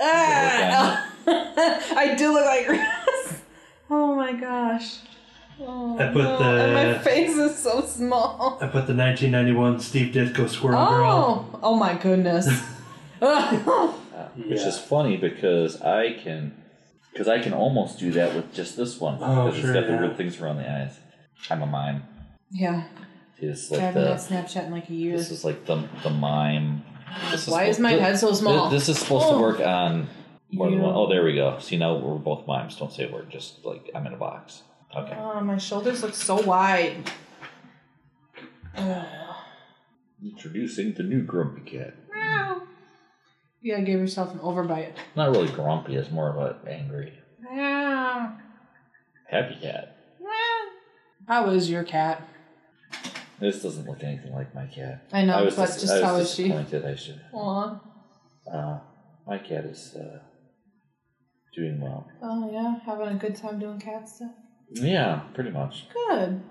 Ah, <laughs> I do look like Roz. Oh my gosh. Oh, I put no. the- And my face is so small. I put the 1991 Steve Ditko Squirrel Girl. Oh, oh my goodness. <laughs> <laughs> Which Yeah. is funny because I can, because I can almost do that with just this one Oh, because sure, it's got the yeah. weird things around the eyes. I'm a mime. yeah, It's I like haven't had the Snapchat in like a year. this is like the the mime. This Why is supposed- my thi- head so small? thi- This, is supposed Oh. to work on more than one. Oh, there we go. See now we're both mimes. Don't say a word. Just like I'm in a box. Okay. Oh, my shoulders look so wide. <sighs> Introducing the new Grumpy Cat. Meow. You gotta give yourself an overbite. Not really grumpy. It's more of a angry, Meow. happy cat. Meow. How is your cat? This doesn't look anything like my cat. I know, I was but dis- just I was how is she? disappointed. I should. Aw. Uh, my cat is uh, doing well. Oh yeah, having a good time doing cat stuff. Yeah, pretty much. Good.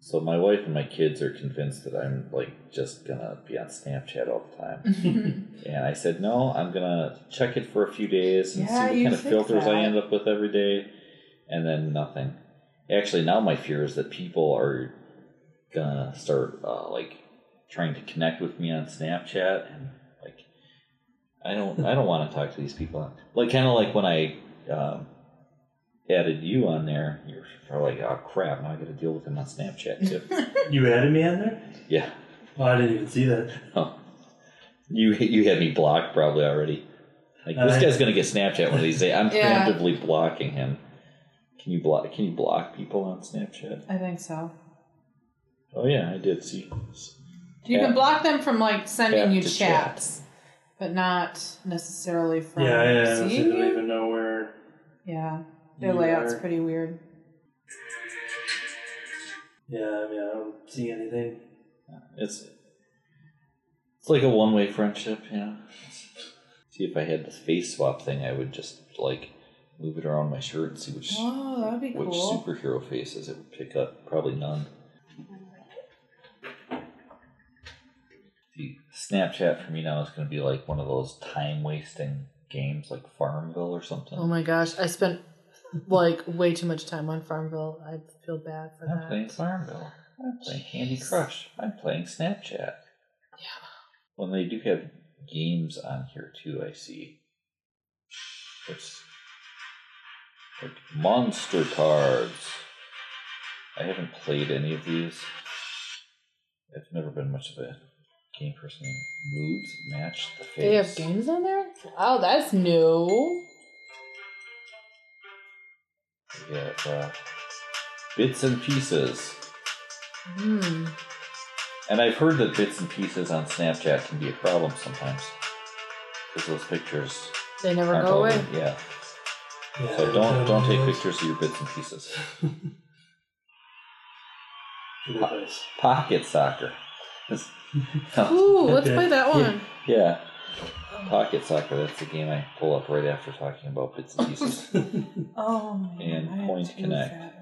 So my wife and my kids are convinced that I'm like just gonna be on Snapchat all the time. <laughs> and I said no, I'm gonna check it for a few days and Yeah, see what kind of filters I end up with every day, and then nothing. Actually, now my fear is that people are gonna start uh, like trying to connect with me on Snapchat, and like I don't, I don't want to talk to these people. Like kind of like when I um, added you on there, you're probably like, oh crap, now I got to deal with him on Snapchat too. <laughs> You added me on there? yeah. Oh, I didn't even see that. Oh. You you had me blocked probably already. Like this Uh, guy's gonna get Snapchat one of these days. I'm Yeah. preemptively blocking him. Can you block? Can you block people on Snapchat? I think so. Oh yeah, I did see. You Yeah. can block them from like sending Yeah, you to chats, but not necessarily from yeah, yeah. I seeing don't you. even know where. Yeah, their You layout's are- pretty weird. Yeah, I mean, I don't see anything. It's It's like a one-way friendship, you know. See if I had the face swap thing, I would just like move it around my shirt and see which Oh, that'd be which cool. superhero faces it would pick up. Probably none. Snapchat for me now is going to be like one of those time-wasting games, like Farmville or something. Oh my gosh, I spent like way too much time on Farmville. I feel bad for I'm that. playing Farmville. I'm playing Candy Crush. I'm playing Snapchat. Yeah. Well, they do have games on here too. I see. It's like monster cards. I haven't played any of these. I've never been much of a game person. Moods match the face. They have games on there? Oh, that's new. We have uh, bits and pieces. Hmm. And I've heard that bits and pieces on Snapchat can be a problem sometimes. Because those pictures They never go away. good. Yeah. Yeah, So don't don't take pictures of your bits and pieces. <laughs> Good advice. Pocket soccer. <laughs> Ooh, let's play that one. yeah. Pocket soccer, that's the game I pull up right after talking about bits and pieces. <laughs> Oh man. And I Point Connect. right.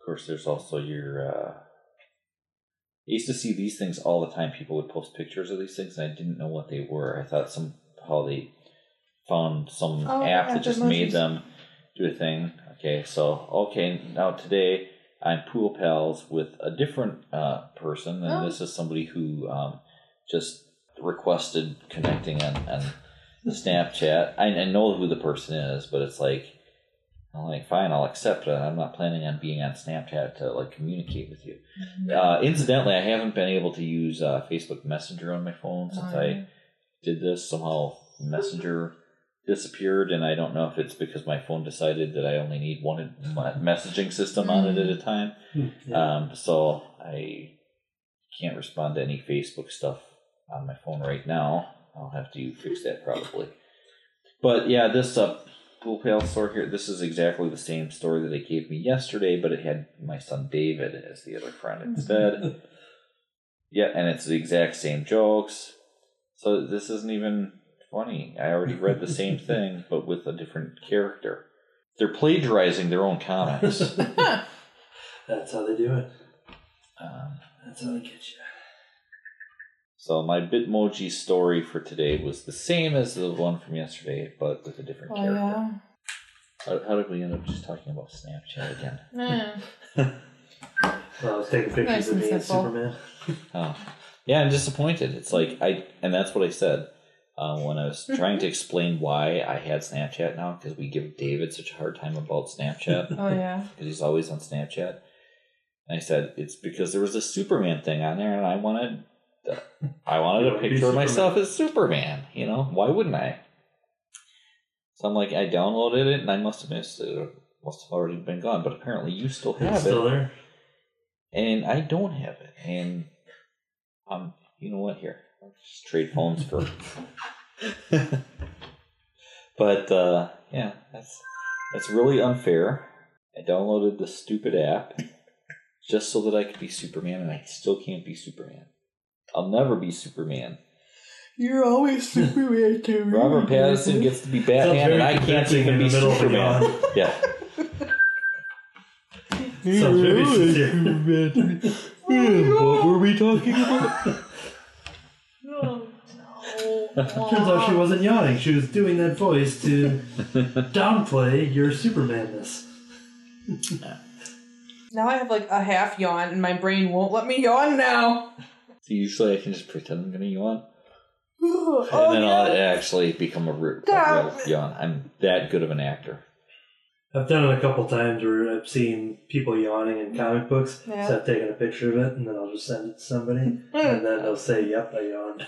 Of course, there's also your. Uh, I used to see these things all the time. People would post pictures of these things, and I didn't know what they were. I thought somehow they found some Oh, app yeah, that just the made them do a thing. Okay, so okay, now today I'm pool pals with a different uh, person, and Oh. this is somebody who um, just requested connecting on, on Snapchat. I, I know who the person is, but it's like I'm like, fine, I'll accept it. I'm not planning on being on Snapchat to like communicate with you. Uh, incidentally, I haven't been able to use uh, Facebook Messenger on my phone since Oh. I did this. Somehow Messenger disappeared, and I don't know if it's because my phone decided that I only need one messaging system on it at a time. Hmm, yeah. Um, so I can't respond to any Facebook stuff on my phone right now. I'll have to fix that probably. But yeah, this uh, Pool Pal store here, this is exactly the same story that they gave me yesterday, but it had my son David as the other friend instead. <laughs> yeah, and it's the exact same jokes. So this isn't even funny. I already read the same <laughs> thing, but with a different character. They're plagiarizing their own comics. <laughs> That's how they do it. um, That's how they get you. So my Bitmoji story for today was the same as the one from yesterday, but with a different Oh character. yeah. How, how did we end up just talking about Snapchat again? <laughs> Well, I was taking pictures Nice of me and. Superman. Oh, yeah, I'm disappointed. It's like I, and that's what I said uh, when I was trying to explain why I had Snapchat now because we give David such a hard time about Snapchat <laughs> Oh yeah. <laughs> because he's always on Snapchat. And I said it's because there was a Superman thing on there, and I wanted, I wanted <laughs> a picture of myself as Superman. You know, why wouldn't I? So I'm like, I downloaded it, and I must have missed it. Or must have already been gone, but apparently you still have It's it still there. and I don't have it. And um, you know what? Here, I'll just trade phones for. <laughs> <laughs> but uh, yeah, that's that's really unfair. I downloaded the stupid app just so that I could be Superman, and I still can't be Superman. I'll never be Superman. You're always <laughs> Superman to me. Robert Pattinson gets to be Batman, and I can't convincing even in be the middle Superman. Yeah. Sounds very sincere. what were we talking about? No. Turns out she wasn't yawning. She was doing that voice to <laughs> downplay your Supermanness. Now I have like a half yawn, and my brain won't let me yawn now. So usually I can just pretend I'm gonna yawn. oh, and then I'll actually become a real, a real yawn. I'm that good of an actor. I've done it a couple times where I've seen people yawning in comic books, Yeah. so I've taken a picture of it and then I'll just send it to somebody, hmm. and then they'll say, "Yep, I yawned."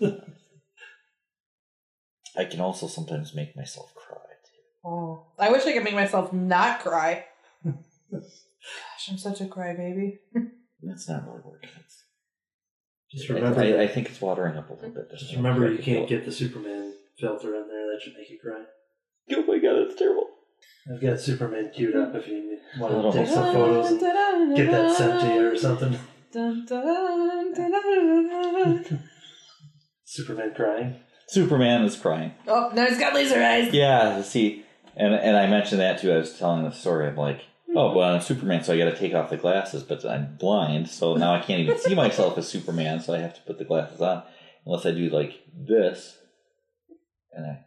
<laughs> I can also sometimes make myself cry. Oh, I wish I could make myself not cry. Gosh, I'm such a crybaby. <laughs> That's not really working. It's, Just I, remember, I, I think it's watering up a little bit. just remember, you can't get the Superman filter in there. That should make you cry. Oh my god, that's terrible. I've got Superman queued up if you want to take some photos and get that sent to you or something. <laughs> Superman crying. Superman is crying. Oh, now he's got laser eyes. Yeah, see, and and I mentioned that too. I was telling the story. I'm like, oh, well, I'm Superman, so I got to take off the glasses, but I'm blind, so now I can't even see myself as Superman, so I have to put the glasses on. Unless I do like this, and I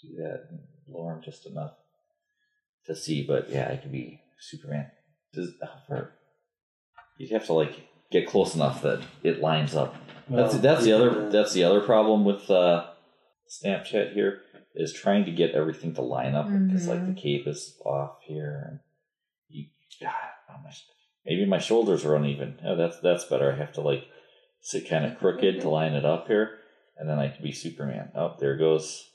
do that, and lower them just enough to see. But yeah, I could be Superman. Does oh, how far? You'd have to like get close enough that it lines up. That's Well, that's the other could, uh, that's the other problem with uh, Snapchat here is trying to get everything to line up because like the cape is off here and you God, how much maybe my shoulders are uneven. Oh, that's that's better. I have to like sit kind of crooked to line it up here, and then I can be Superman. Oh, there goes.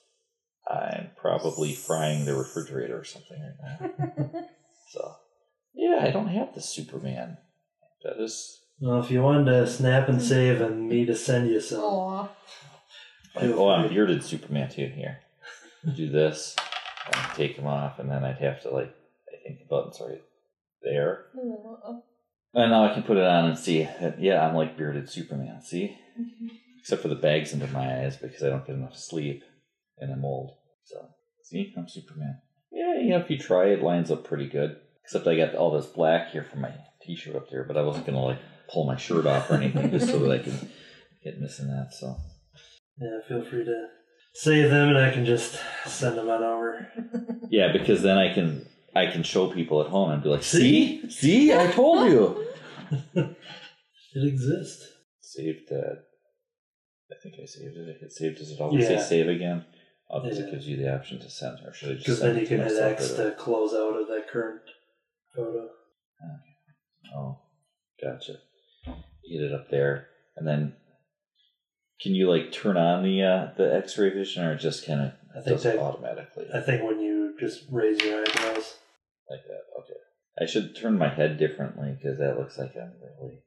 I'm probably frying the refrigerator or something right now. <laughs> so yeah, I don't have the Superman. That is Well, if you wanted to snap and hmm. save and me to send you some, Aw. Like, oh, I'm bearded Superman too. Here, do this, and take them off, and then I'd have to like, I think the button's right there, hmm. and now I can put it on and see. Yeah, I'm like bearded Superman. See, mm-hmm. except for the bags under my eyes because I don't get enough sleep, and I'm old. So, see, I'm Superman. Yeah, you know If you try, it lines up pretty good. Except I got all this black here from my T-shirt up there, but I wasn't gonna like pull my shirt off or anything just so that I can get missing that. So. yeah, feel free to save them and I can just send them on over. Yeah, because then I can I can show people at home and be like, see, see, I told you. <laughs> It exists. Saved that. I think I saved it. I hit save. Does it always say save again? Oh, because Yeah. it gives you the option to send, or should I just Because then it you can hit X to close out of that current photo. Oh, gotcha. You hit it up there, and then can you like turn on the uh, the X-ray vision, or just kind of I think does it that- automatically I think when you just raise your eyebrows. like that? Okay. I should turn my head differently because that looks like I'm really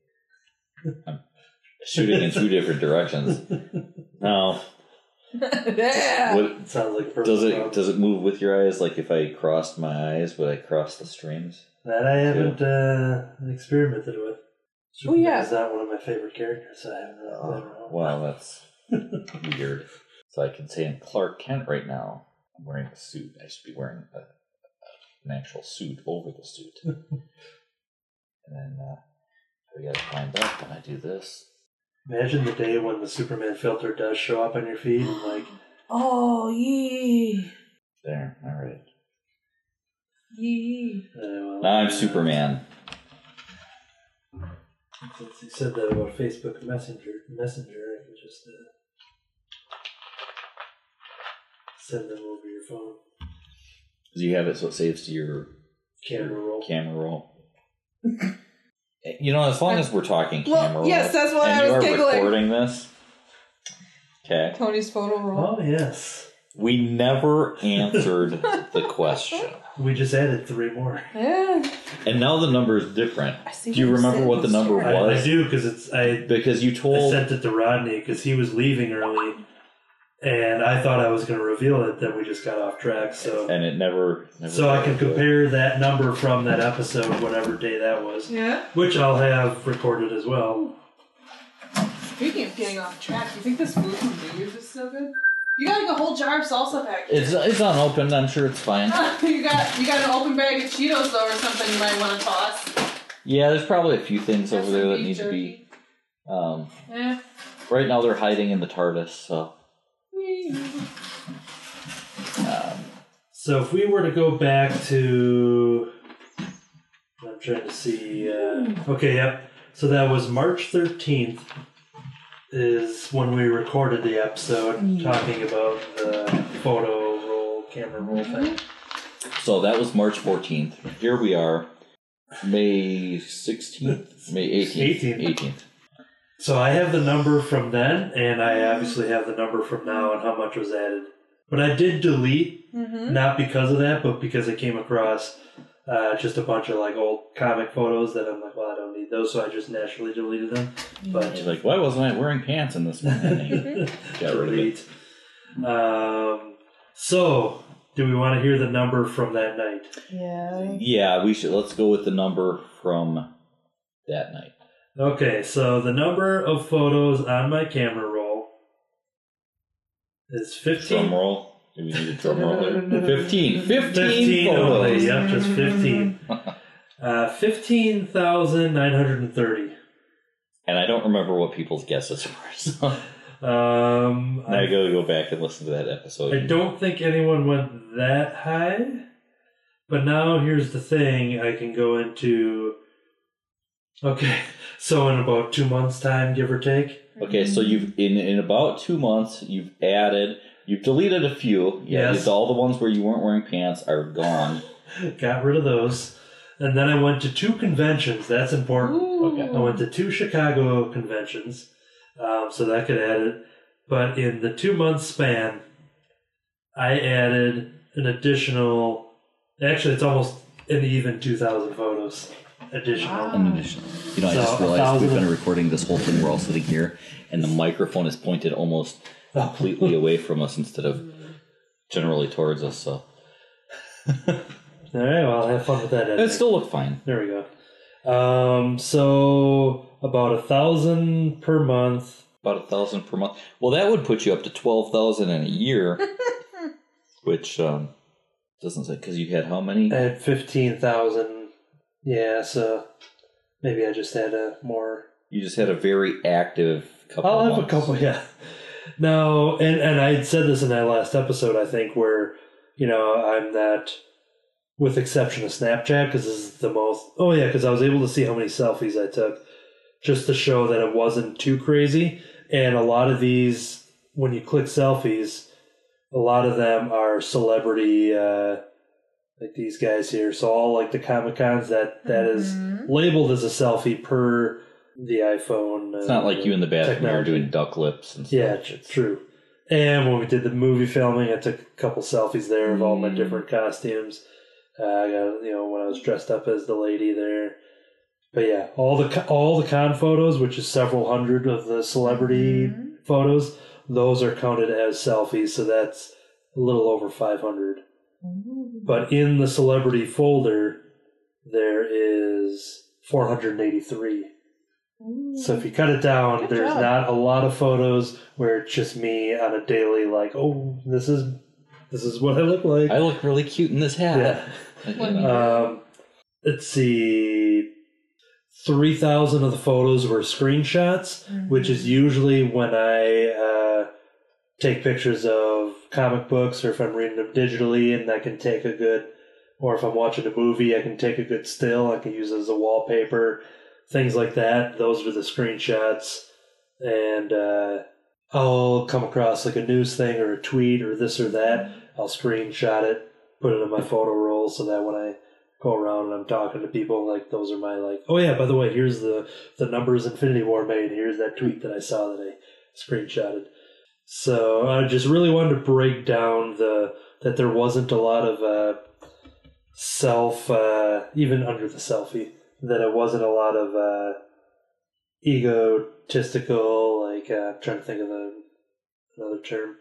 I'm shooting in two different directions. <laughs> Now, yeah. what It sounds like does it problem. does it move with your eyes? Like if I crossed my eyes, would I cross the streams? That I haven't uh, experimented with. Oh, yeah. is not one of my favorite characters. So I haven't really played. Oh, Well, that's <laughs> weird. So I can say I'm Clark Kent right now. I'm wearing a suit. I should be wearing a, an actual suit over the suit. <laughs> and then uh, we got to climb up, and I do this. Imagine the day when the Superman filter does show up on your feed and like <gasps> Oh, yee. There, all right. Yee. uh, well, Now I'm uh, Superman. Since you said that about Facebook Messenger, Messenger, I can just uh, send them over your phone Do you have it so it saves to your camera roll. camera roll? you know, as long as we're talking Well, camera roll, yes, that's why and I you was are giggling. recording this. Okay. Tony's photo roll. Oh yes, We never answered the question. We just added three more. Yeah. And now the number is different. I see Do you remember what the saying. number Sure. I, I do because it's I, Because you I told sent it to Rodney because he was leaving early, and I thought I was going to reveal it. Then we just got off track. So and it never, never so I can to it. compare that number from that episode, whatever day that was, Yeah. which I'll have recorded as well. Speaking of getting off track, do you think this food from Vegas is so good? You got like a whole jar of salsa pack. It's it's unopened. I'm sure it's fine. <laughs> you got you got an open bag of Cheetos though, or something you might want to toss. Yeah, there's probably a few things Got over there that beef need to be. Um, Eh. right now they're hiding in the TARDIS, so um, So if we were to go back to, I'm trying to see. Uh, okay, yep. So that was March thirteenth. Is when we recorded the episode talking about the photo roll, camera roll thing. so that was March 14th. Here we are, May 16th, May 18th, 18th. 18th. So I have the number from then, and I obviously have the number from now and how much was added. But I did delete, Mm-hmm. not because of that, but because I came across uh, just a bunch of like old comic photos that I'm like, well, I don't need those, so I just naturally deleted them. But She's like, why wasn't I wearing pants in this one? <laughs> And got rid of it. delete. Um, so, do we want to hear the number from that night? Yeah. Yeah, we should. Let's go with the number from that night. Okay, so the number of photos on my camera roll is 15. Drum roll. Do we need a drum roll? there? 15. 15, 15 photos. only, yep, just 15. Uh, 15,930. And I don't remember what people's guesses were. So Um, I I, gotta go back and listen to that episode. I don't think anyone went that high. But now here's the thing I can go into. Okay, so in about two months' time, give or take. Okay, so you've in in about two months you've added you've deleted a few. Yeah, Yes. all the ones where you weren't wearing pants are gone. <laughs> Got rid of those. And then I went to two conventions. That's important. Okay. I went to two Chicago conventions, um, so that could add it. But in the two month span, I added an additional. Actually, it's almost an even two thousand photos additional. In addition, you know, I just realized we've been recording this whole thing. We're all sitting here, and the microphone is pointed almost completely <laughs> away from us instead of generally towards us. So <laughs> All right, well, have fun with that. it editing. still looked fine. There we go. Um, so about a thousand per month. About a thousand per month. Well, that would put you up to twelve thousand in a year, <laughs> which um, doesn't say because you had how many? I had fifteen thousand. Yeah, so maybe I just had a more. You just had a very active couple. I'll have a months. couple. Yeah. No, and and I had said this in that last episode. I think where you know I'm that, with exception of Snapchat, because this is the most. Oh yeah, because I was able to see how many selfies I took, just to show that it wasn't too crazy. And a lot of these, when you click selfies, a lot of them are celebrity, uh, like these guys here. So all like the comic cons that that is Mhm. labeled as a selfie per the iPhone. It's not like you in the bathroom mirror technology. doing duck lips and stuff. Yeah, tr- true. And when we did the movie filming, I took a couple selfies there of all my Mm. different costumes. Uh, I got you know when I was dressed up as the lady there. But yeah, all the all the con photos, which is several hundred of the celebrity Mhm. photos, those are counted as selfies. So that's a little over five hundred. But in the celebrity folder, there is four hundred eighty three. So if you cut it down, Good there's job. not a lot of photos where it's just me on a daily like, oh, this is this is what I look like. I look really cute in this hat. yeah. You When know. you- Um, let's see. Three thousand of the photos were screenshots, which is usually when I uh, take pictures of comic books, or if I'm reading them digitally, and I can take a good, or if I'm watching a movie, I can take a good still. I can use it as a wallpaper, things like that. Those are the screenshots, and uh, I'll come across like a news thing or a tweet or this or that. I'll screenshot it, put it in my photo roll, so that when I go around and I'm talking to people, like those are my like, oh yeah, by the way, here's the the numbers Infinity War made. Here's that tweet that I saw that I screenshotted. So I just really wanted to break down the that there wasn't a lot of uh, self, uh, even under the selfie, that it wasn't a lot of uh, egotistical. Like uh, I'm trying to think of the another term.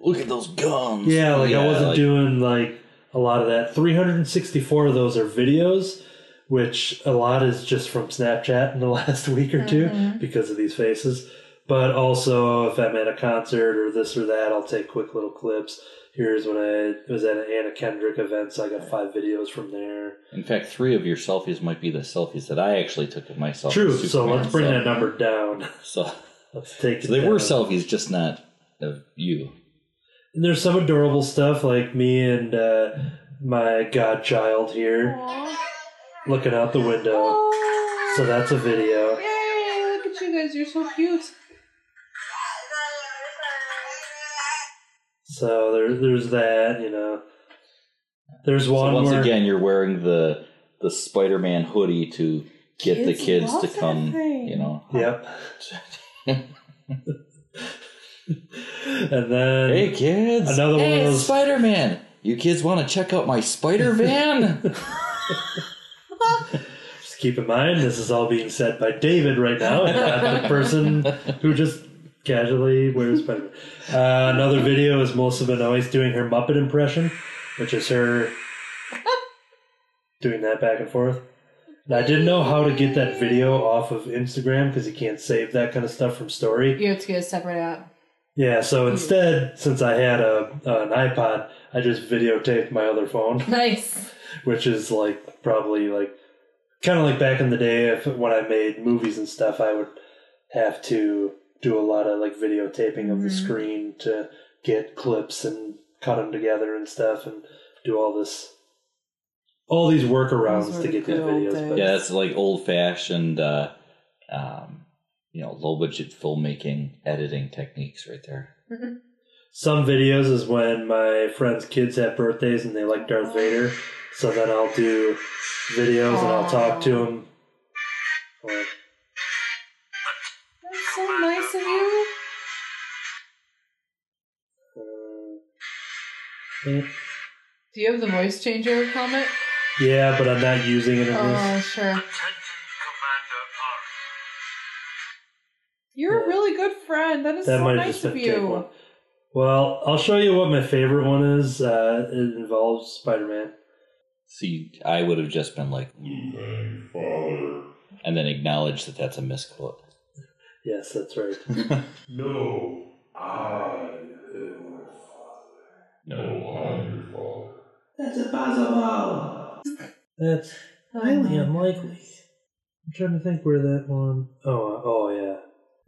Look at those guns. Yeah, like I wasn't like- doing like a lot of that. 364 of those are videos, which a lot is just from Snapchat in the <laughs> last week or 2 because of these faces. But also, if I'm at a concert or this or that, I'll take quick little clips. Here's when I was at an Anna Kendrick event, so I got five videos from there. In fact, three of your selfies might be the selfies that I actually took of myself. True, as so let's bring so- that number down. <laughs> So, Let's take it so they were selfies, just not of you. And there's some adorable stuff like me and uh, my godchild here looking out the window. So that's a video. Yay! Look at you guys. You're so cute. So there, there's that, you know. There's one. So once where again, you're wearing the the Spider-Man hoodie to get the Kids kids to come. You know, Yep. <laughs> and then hey kids, Another one hey, of those- Spider-Man. You kids want to check out my Spider Van? <laughs> <laughs> just keep in mind this is all being said by David right now, and not the person who just casually wears Spider-Man. Uh, another video is Melissa Benoist doing her Muppet impression, which is her <laughs> doing that back and forth. And I didn't know how to get that video off of Instagram because you can't save that kind of stuff from story. You have to get a separate app. Yeah, so instead, since I had a an iPod, I just videotaped my other phone, <laughs> Nice. which is like probably like kind of like back in the day if when I made movies and stuff, I would have to do a lot of like videotaping of the screen to get clips and cut them together and stuff and do all this all these workarounds to get these videos. But Yeah, it's like old fashioned, uh, um, you know, low budget filmmaking editing techniques right there. Some videos is when my friends' kids have birthdays and they like Darth Vader, so then I'll do videos and I'll talk to them. Or, That's so nice of you. Do you have the voice changer comment? yeah, but I'm not using it in this. Oh, sure. You're a really good friend. That is That so might have nice just of been take one. you. Well, I'll show you what my favorite one is. Uh, it involves Spider Man. See, I would have just been like, mm, mm, mm, and then acknowledge that that's a misquote. Yes, that's right. <laughs> No, I am your father. No, I'm your father. That's impossible. That's highly unlikely. I'm trying to think where that one oh uh, oh yeah.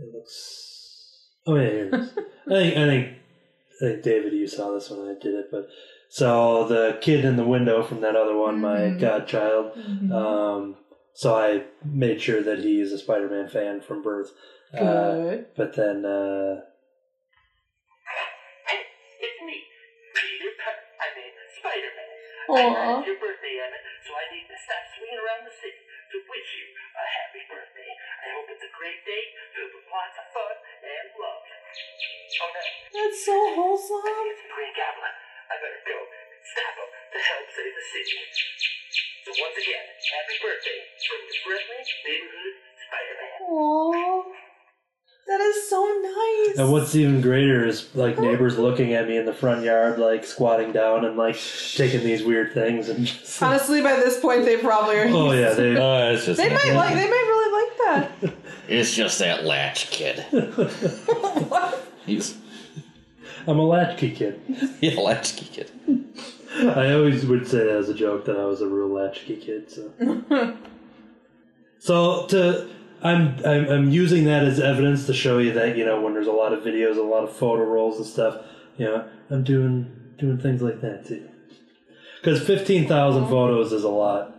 It looks. Oh yeah, here it is. <laughs> I think I think I think David, you saw this when I did it, but so the kid in the window from that other one, my Mhm. godchild. Mhm. Um, so I made sure that he is a Spider-Man fan from birth. Uh, but then uh, it's me, Peter Pan. I mean, Spider-Man. I Aw. your birthday, Emmett, so I need to stop swinging around the city to wish you a happy birthday. I hope it's a great day filled with lots of fun and love. Oh no, That's so I wholesome. think it's the Green Goblin. I better go and stop him to help save the city. So once again, happy birthday from the friendly neighborhood Spider-Man. Aww. That is so nice. and what's even greater is like oh. neighbors looking at me in the front yard, like squatting down and like taking these weird things and just. <laughs> Honestly, by this point, they probably are. Oh yeah, they. Oh, it's just They might like. They might really like that. <laughs> it's just that latch kid. what? <laughs> He's I'm a latchkey kid. yeah, latchkey kid. I always would say that as a joke that I was a real latchkey kid. So, so to I'm, I'm I'm using that as evidence to show you that you know when there's a lot of videos, a lot of photo rolls and stuff. You know, I'm doing doing things like that too. Because fifteen thousand photos is a lot.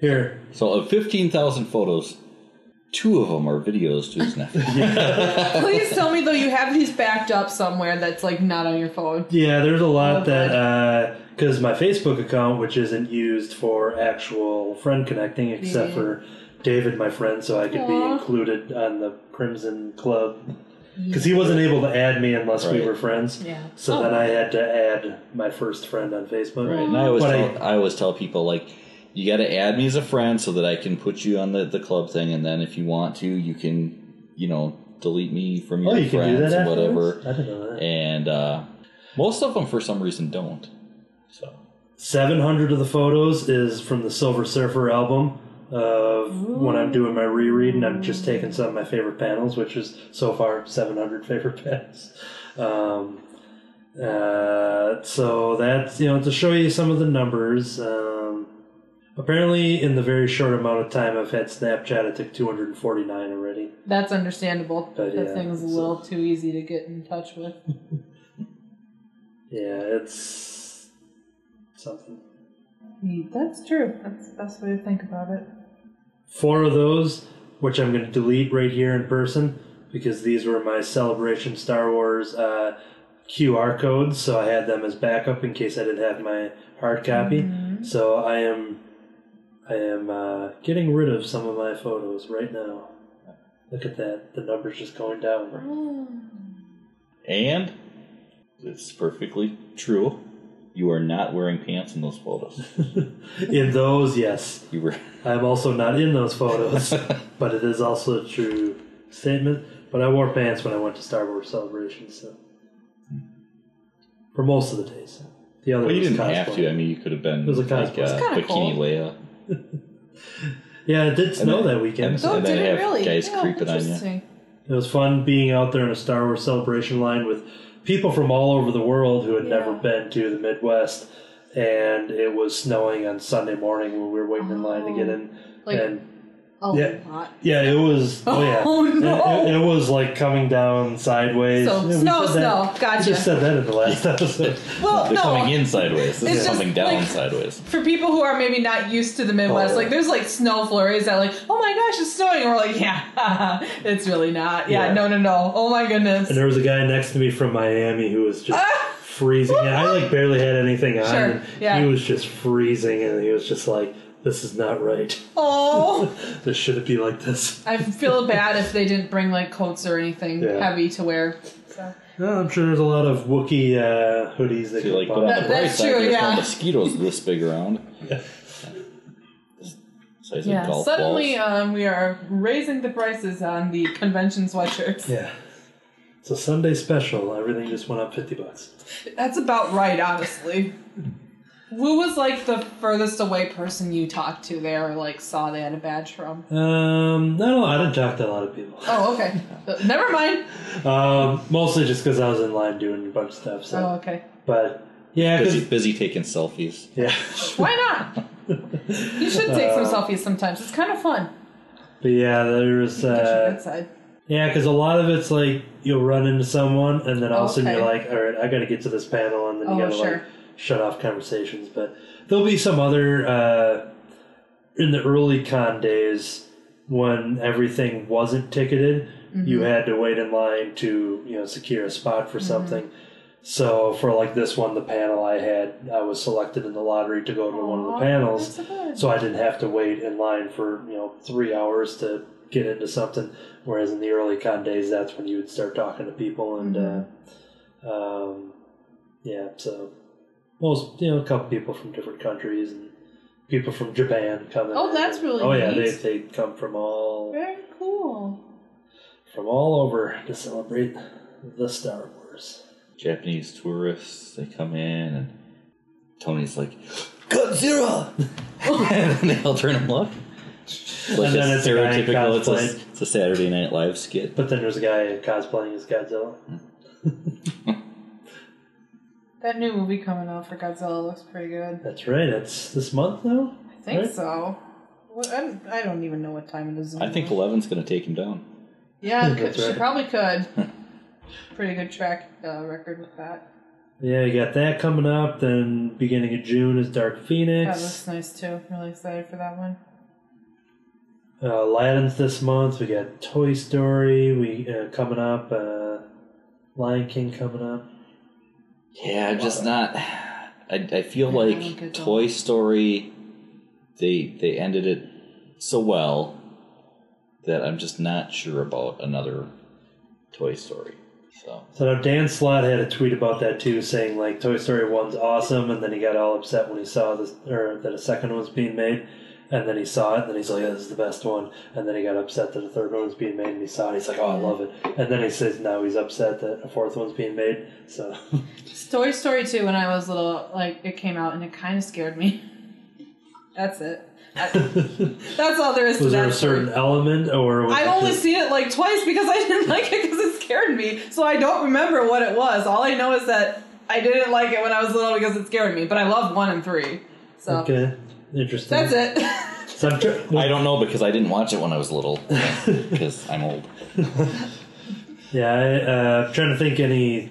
Here, So of fifteen thousand photos, two of them are videos to his nephew. <laughs> Please tell me though you have these backed up somewhere that's like not on your phone. yeah, there's a lot Oh, that uh, because my Facebook account, which isn't used for actual friend connecting, except Yeah. for David, my friend, so I could be Aw. included on the Crimson Club. Because he wasn't able to add me unless we Right. were friends. Yeah. So Oh. then I had to add my first friend on Facebook. Right, and I always But tell, I, always tell people like, you got to add me as a friend so that I can put you on the, the club thing, and then if you want to, you can, you know, delete me from your Oh, you can friends that or afterwards? whatever. I didn't know that. And uh, most of them, for some reason, don't. So 700 of the photos is from the Silver Surfer album of when I'm doing my reread, and I'm just taking some of my favorite panels, which is so far 700 favorite <laughs> panels. Um, uh, so that's, you know, to show you some of the numbers. Um, apparently, in the very short amount of time I've had Snapchat, I took 249 already. That's understandable. But, that yeah, thing's a little too easy to get in touch with. <laughs> Yeah, it's something. That's true. That's the best way to think about it. Four of those, which I'm going to delete right here in person, because these were my Celebration Star Wars uh, QR codes, so I had them as backup in case I didn't have my hard copy. So I am, I am uh, getting rid of some of my photos right now. Look at that; the numbers just going down. And it's perfectly true. You are not wearing pants in those photos. <laughs> in those, yes, You were. I'm also not in those photos, <laughs> but it is also a true statement. But I wore pants when I went to Star Wars Celebration, so for most of the days. The other Well, you didn't cosplay. have to. I mean, you could have been It was a like cosplay. It's uh, kinda Bikini cool. Leia. <laughs> Yeah, it did snow that weekend. and- Oh, then did it have really? guys Yeah, creeping on you. It was fun being out there in a Star Wars celebration line with people from all over the world who had never been to the Midwest. And it was snowing on Sunday morning when we were waiting in line to get oh. in. Like and a Yeah. lot. yeah, it was. Oh, yeah. <laughs> Oh, no. It, it was like coming down sideways. So, Yeah, we snow, that- snow. Gotcha. We just said that in the last episode. <laughs> Well, They're no. coming in sideways. This It's is just coming down like- sideways. For people who are maybe not used to the oh, Midwest, Oh. like there's like snow flurries that like, oh my gosh, it's snowing, and we're like, yeah, <laughs> it's really not. Yeah, Yeah. no, no, no. Oh my goodness. And there was a guy next to me from Miami who was just freezing. And I like barely had anything on. Sure, and yeah. He was just freezing, and he was just like, "This is not right. Oh, <laughs> This shouldn't be like this." I feel bad if they didn't bring like coats or anything Yeah. heavy to wear. So. No, I'm sure there's a lot of Wookiee uh, hoodies that See, could like, buy. but on That- the bright that's side, true, there's yeah. mosquitoes this big around. <laughs> Yeah. Size Yeah, golf suddenly balls. um, we are raising the prices on the convention sweatshirts. Yeah. It's a Sunday special. Everything just went up fifty bucks. That's about right, honestly. Who was like the furthest away person you talked to there, or like saw they had a badge from? Um, no, I didn't talk to a lot of people. Oh, okay. <laughs> Uh, Never mind. Um, mostly just because I was in line doing a bunch of stuff. So, Oh, okay. but yeah, busy, because busy taking selfies. yeah, <laughs> Why not? <laughs> You should take some selfies sometimes. It's kind of fun. but yeah, there was. your uh. Yeah, because a lot of it's like you'll run into someone, and then all of a sudden Okay. you're like, "All right, I got to get to this panel," and then you Oh, got to sure. like shut off conversations. But there'll be some other uh, in the early con days when everything wasn't ticketed. You had to wait in line to you know secure a spot for something. So for like this one, the panel I had, I was selected in the lottery to go to one of the panels. so I didn't have to wait in line for you know three hours to get into something. Whereas in the early con days, that's when you would start talking to people, and uh, um, yeah, so most you know a couple people from different countries and people from Japan come in. Oh, that's really oh yeah, neat. they they come from all Very cool. from all over to celebrate the Star Wars. Japanese tourists, they come in and Tony's like, Godzilla! <laughs> and then they all turn and look. It's like And then a it's a stereotypical, it's a, it's a Saturday Night Live skit. But then there's a guy cosplaying as Godzilla. Hmm. <laughs> That new movie coming out for Godzilla looks pretty good. That's right. It's this month now. I think Right. so. What, I, don't, I don't even know what time it is. I think anymore. Eleven's going to take him down. Yeah, <laughs> could, That's she probably could. <laughs> pretty good track uh, record with that. Yeah, you got that coming up. Then beginning of June is Dark Phoenix. That looks nice too. I'm Really excited for that one. Uh, Aladdin's this month. We got Toy Story. We uh, coming up. Uh, Lion King coming up. Yeah, I'm just not. I, I feel Yeah, I don't like get that. Toy Story, they they ended it so well that I'm just not sure about another Toy Story. So So now Dan Slott had a tweet about that too, saying like Toy Story one's awesome, and then he got all upset when he saw this or that a second one was being made, and then he saw it, and then he's like, yeah, "This is the best one," and then he got upset that a third one was being made, and he saw it, he's like, "Oh, I mm. love it," and then he says now he's upset that a fourth one's being made. So <laughs> Toy Story 2, when I was little, like, it came out and it kind of scared me. <laughs> That's it. That- <laughs> That's all there is to was that there a story. certain element, or was I've only just- seen it like twice because I didn't like it because it scared me. So I don't remember what it was. All I know is that I didn't like it when I was little because it scared me. But I love one and three. So Okay, interesting. that's it. So I'm tr- I don't know because I didn't watch it when I was little because <laughs> I'm old. Yeah, I, uh, I'm trying to think any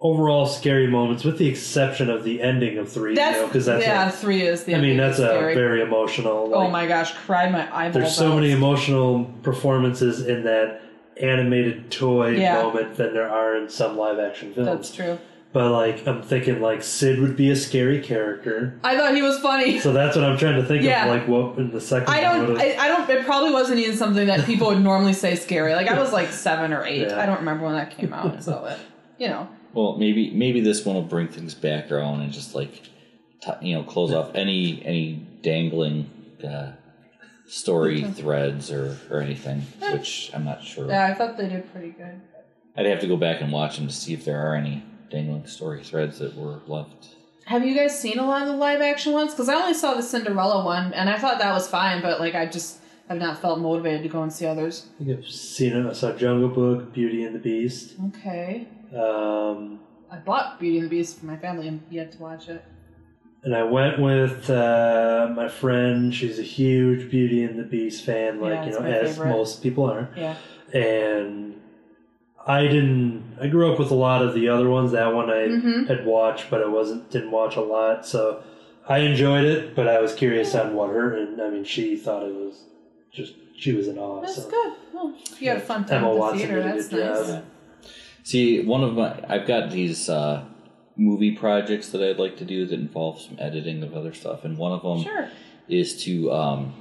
overall scary moments, with the exception of the ending of three. that's you know, 'cause that's yeah. a- three is the. I mean, that's is a scary. very emotional. Oh my gosh! Cried my eyeballs. There's so out. many emotional performances in that animated toy Yeah. moment than there are in some live action films. That's true. But like, I'm thinking like Sid would be a scary character. I thought he was funny. So that's what I'm trying to think Yeah. of. Like, what in the second? I don't. I, I don't. It probably wasn't even something that people would normally say scary. Like I was like seven or eight. Yeah. I don't remember when that came out. So it, you know, Well, maybe maybe this one will bring things back around and just like t- you know close off any any dangling uh, story threads or or anything, which I'm not sure. yeah, I thought they did pretty good. I'd have to go back and watch them to see if there are any dangling story threads that were left. Have you guys seen a lot of the live action ones? Because I only saw the Cinderella one, and I thought that was fine, but like I just have not felt motivated to go and see others. I think I've seen it. I saw Jungle Book, Beauty and the Beast. Okay. Um, I bought Beauty and the Beast for my family and yet to watch it. and I went with uh, my friend. She's a huge Beauty and the Beast fan, like Yeah, you know, as favorite. most people are. Yeah. And I didn't. I grew up with a lot of the other ones. That one I Mhm. had watched, but I wasn't didn't watch a lot. So I enjoyed it, but I was curious on what her and I mean, she thought it was just she was in awe. That's so. good. Well, you had a fun time Emma at the Watson theater, did that's nice. job. See, one of my I've got these uh, movie projects that I'd like to do that involve some editing of other stuff, and one of them Sure. is to um,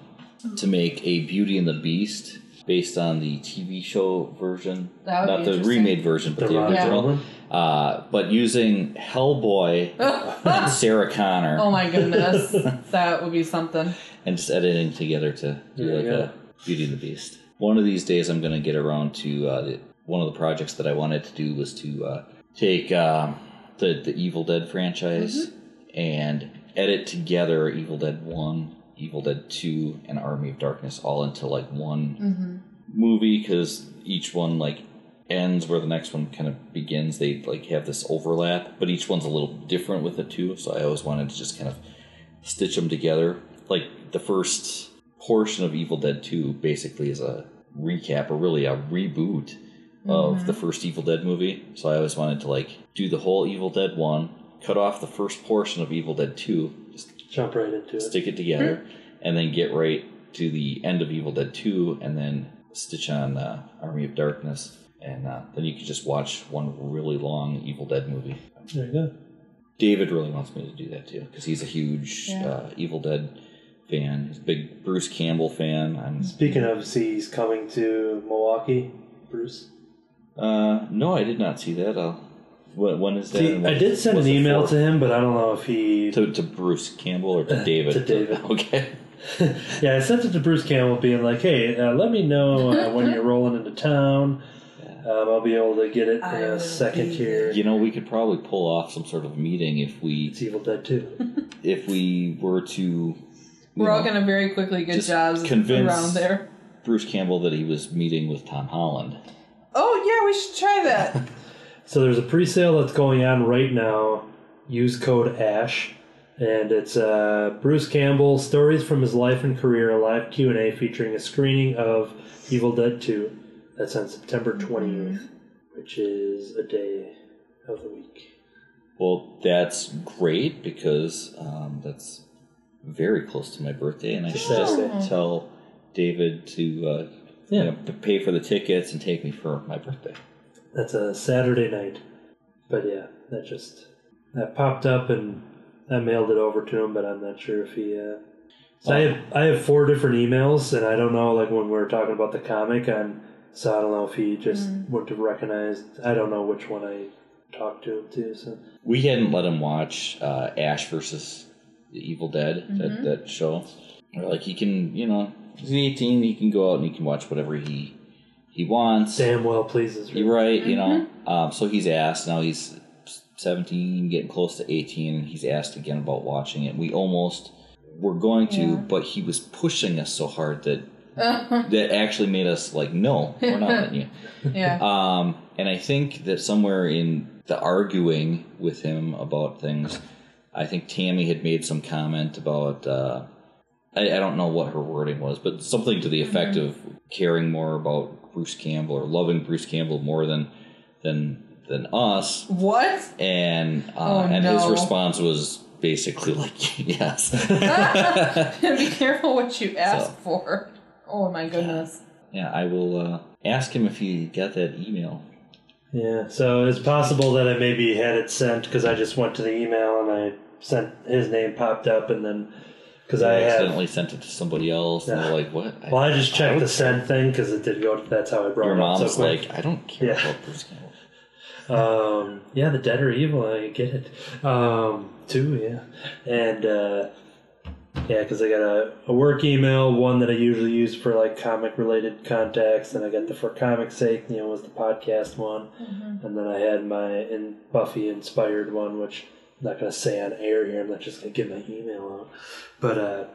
to make a Beauty and the Beast based on the TV show version, That would not be the remade version, but The the, original. Perlman? Uh, but using Hellboy and <laughs> Sarah Connor, Oh my goodness, <laughs> that would be something. and just editing together to do There like you a Beauty and the Beast. One of these days, I'm going to get around to uh, the, one of the projects that I wanted to do was to uh, take um, the the Evil Dead franchise and edit together Evil Dead One, Evil Dead Two, and Army of Darkness all into like one mm-hmm. movie because each one like ends where the next one kind of begins. They like have this overlap, but each one's a little different with it too. So I always wanted to just kind of stitch them together. Like the first portion of Evil Dead 2 basically is a recap or really a reboot of mm-hmm. the first Evil Dead movie. So I always wanted to like do the whole Evil Dead 1, cut off the first portion of Evil Dead 2, just Jump right into it. stick it together, and then get right to the end of Evil Dead 2 and then stitch on uh, Army of Darkness. And uh, then you could just watch one really long Evil Dead movie. There you go. David really wants me to do that too because he's a huge Yeah. uh, Evil Dead fan. He's a big Bruce Campbell fan. I'm Speaking of, see, he's coming to Milwaukee, Bruce. uh, no, I did not see that. Uh, when, when is that? See, and what- I did send an what's it email for? to him, but I don't know if he. to to Bruce Campbell or to David. <laughs> to David. <laughs> Okay. <laughs> yeah, I sent it to Bruce Campbell, being like, "Hey, uh, let me know uh, when you're rolling into town. Um, I'll be able to get it in I will a second be here." You know, we could probably pull off some sort of meeting if we It's Evil Dead 2. if we were to. you We're all know, gonna very quickly get just jobs convince- around there. Bruce Campbell that he was meeting with Tom Holland. Oh yeah, we should try that. So there's a pre-sale that's going on right now. Use code ASH, and it's uh, Bruce Campbell stories from his life and career, a live Q and A featuring a screening of Evil Dead 2. That's on September 28th, which is a day of the week. Well, that's great because um, that's very close to my birthday, and I should just tell David to uh, Yeah. you know, p- pay for the tickets and take me for my birthday. That's a Saturday night. But yeah, that just that popped up and I mailed it over to him, but I'm not sure if he. Uh... So I have I have four different emails, and I don't know like when we were talking about the comic, and so I don't know if he just wouldn't have recognized. I don't know which one I talked to him to. So We hadn't let him watch uh, Ash versus the Evil Dead that, that show. We're like he can, you know, he's 18. He can go out and he can watch whatever he he wants. damn well pleases. me. You're right, you know. Um, so he's asked. Now he's 17, getting close to 18. and He's asked again about watching it. We almost were going to, but he was pushing us so hard that <laughs> that actually made us like, no, we're not letting you. <laughs> Yeah. Um, and I think that somewhere in the arguing with him about things, I think Tammy had made some comment about. Uh, I, I don't know what her wording was, but something to the effect of caring more about Bruce Campbell or loving Bruce Campbell more than than than us. what? And uh, Oh, and his response was basically like, <laughs> yes. <laughs> Be careful what you ask for. Oh my goodness. yeah, I will uh, ask him if he got that email. Yeah, so it's possible that I maybe had it sent because I just went to the email and I sent his name popped up and then because I I have accidentally sent it to somebody else, and Yeah. they're like, "What?" Well I just checked don't the send thing because it did go. That's how I brought Your it up mom's so quick. like, I don't care Yeah. about Bruce Campbell. <laughs> Um, yeah, the dead are evil. I get it. Um, too, yeah, and uh, yeah, because I got a, a work email, one that I usually use for like comic related contacts, and I got the for comic sake, you know, was the podcast one, and then I had my in Buffy inspired one, which not gonna say on air here. I'm not just gonna give my email out, but uh,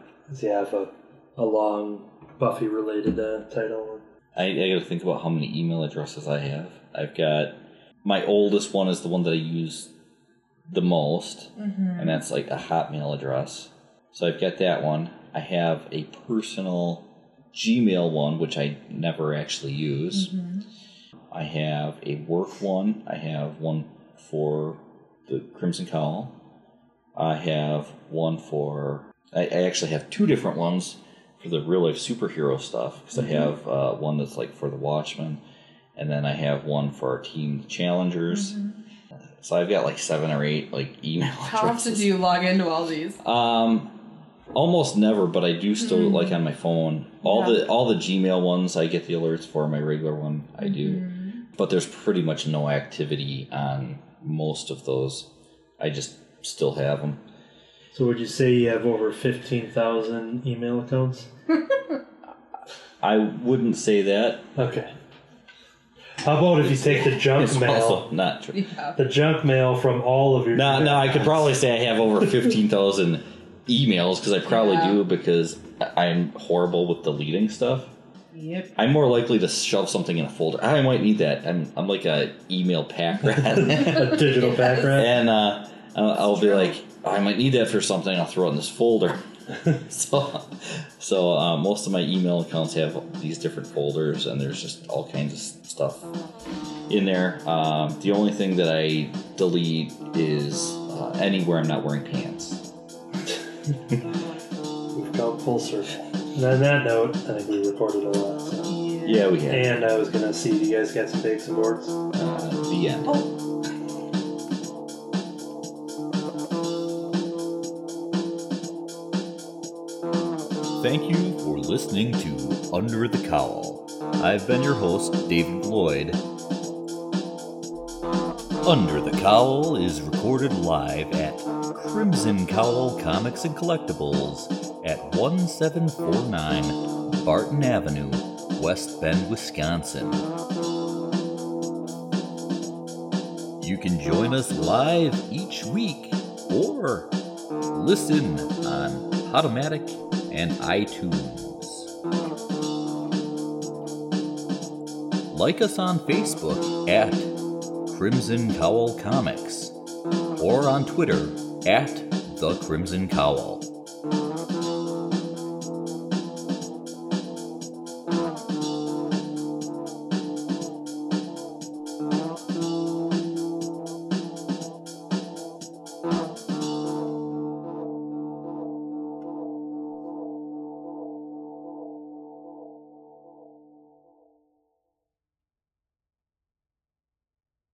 yeah, I have a a long Buffy related uh, title. I, I got to think about how many email addresses I have. I've got my oldest one is the one that I use the most, and that's like a Hotmail address. So I've got that one. I have a personal Gmail one, which I never actually use. I have a work one. I have one for the Crimson Cowl. I have one for. I, I actually have two different ones for the real life superhero stuff because I mm-hmm. have uh, one that's like for the Watchmen, and then I have one for our team Challengers. Mm-hmm. Uh, so I've got like seven or eight like email How often do you log into all these? Um, almost never, but I do still mm-hmm. like on my phone. All Yeah. the all the Gmail ones I get the alerts for. My regular one I do, but there's pretty much no activity on most of those. I just still have them. So would you say you have over fifteen thousand email accounts? <laughs> I wouldn't say that. Okay. How about if you take the junk It's mail, also not true. Yeah. the junk mail from all of your No, no, I could probably say I have over <laughs> fifteen thousand emails because I probably Yeah. do because I- I'm horrible with deleting stuff. Yep. I'm more likely to shove something in a folder. I might need that. I'm I'm like a email pack rat. <laughs> a digital <laughs> back rat. and uh, I'll, I'll be like, I might need that for something. I'll throw it in this folder. <laughs> so, so uh, most of my email accounts have these different folders, and there's just all kinds of stuff in there. Um, the only thing that I delete is uh, anywhere I'm not wearing pants. We've come full circle. And on that note, I think we recorded a lot. So. Yeah, we have And I was gonna see if you guys got some takes and boards. uh, the end. Thank you for listening to Under the Cowl. I've been your host, David Lloyd. Under the Cowl is recorded live at Crimson Cowl Comics and Collectibles at 1749 Barton Avenue, West Bend, Wisconsin. You can join us live each week or listen on Podomatic and iTunes. Like us on Facebook at Crimson Cowl Comics or on Twitter at The Crimson Cowl.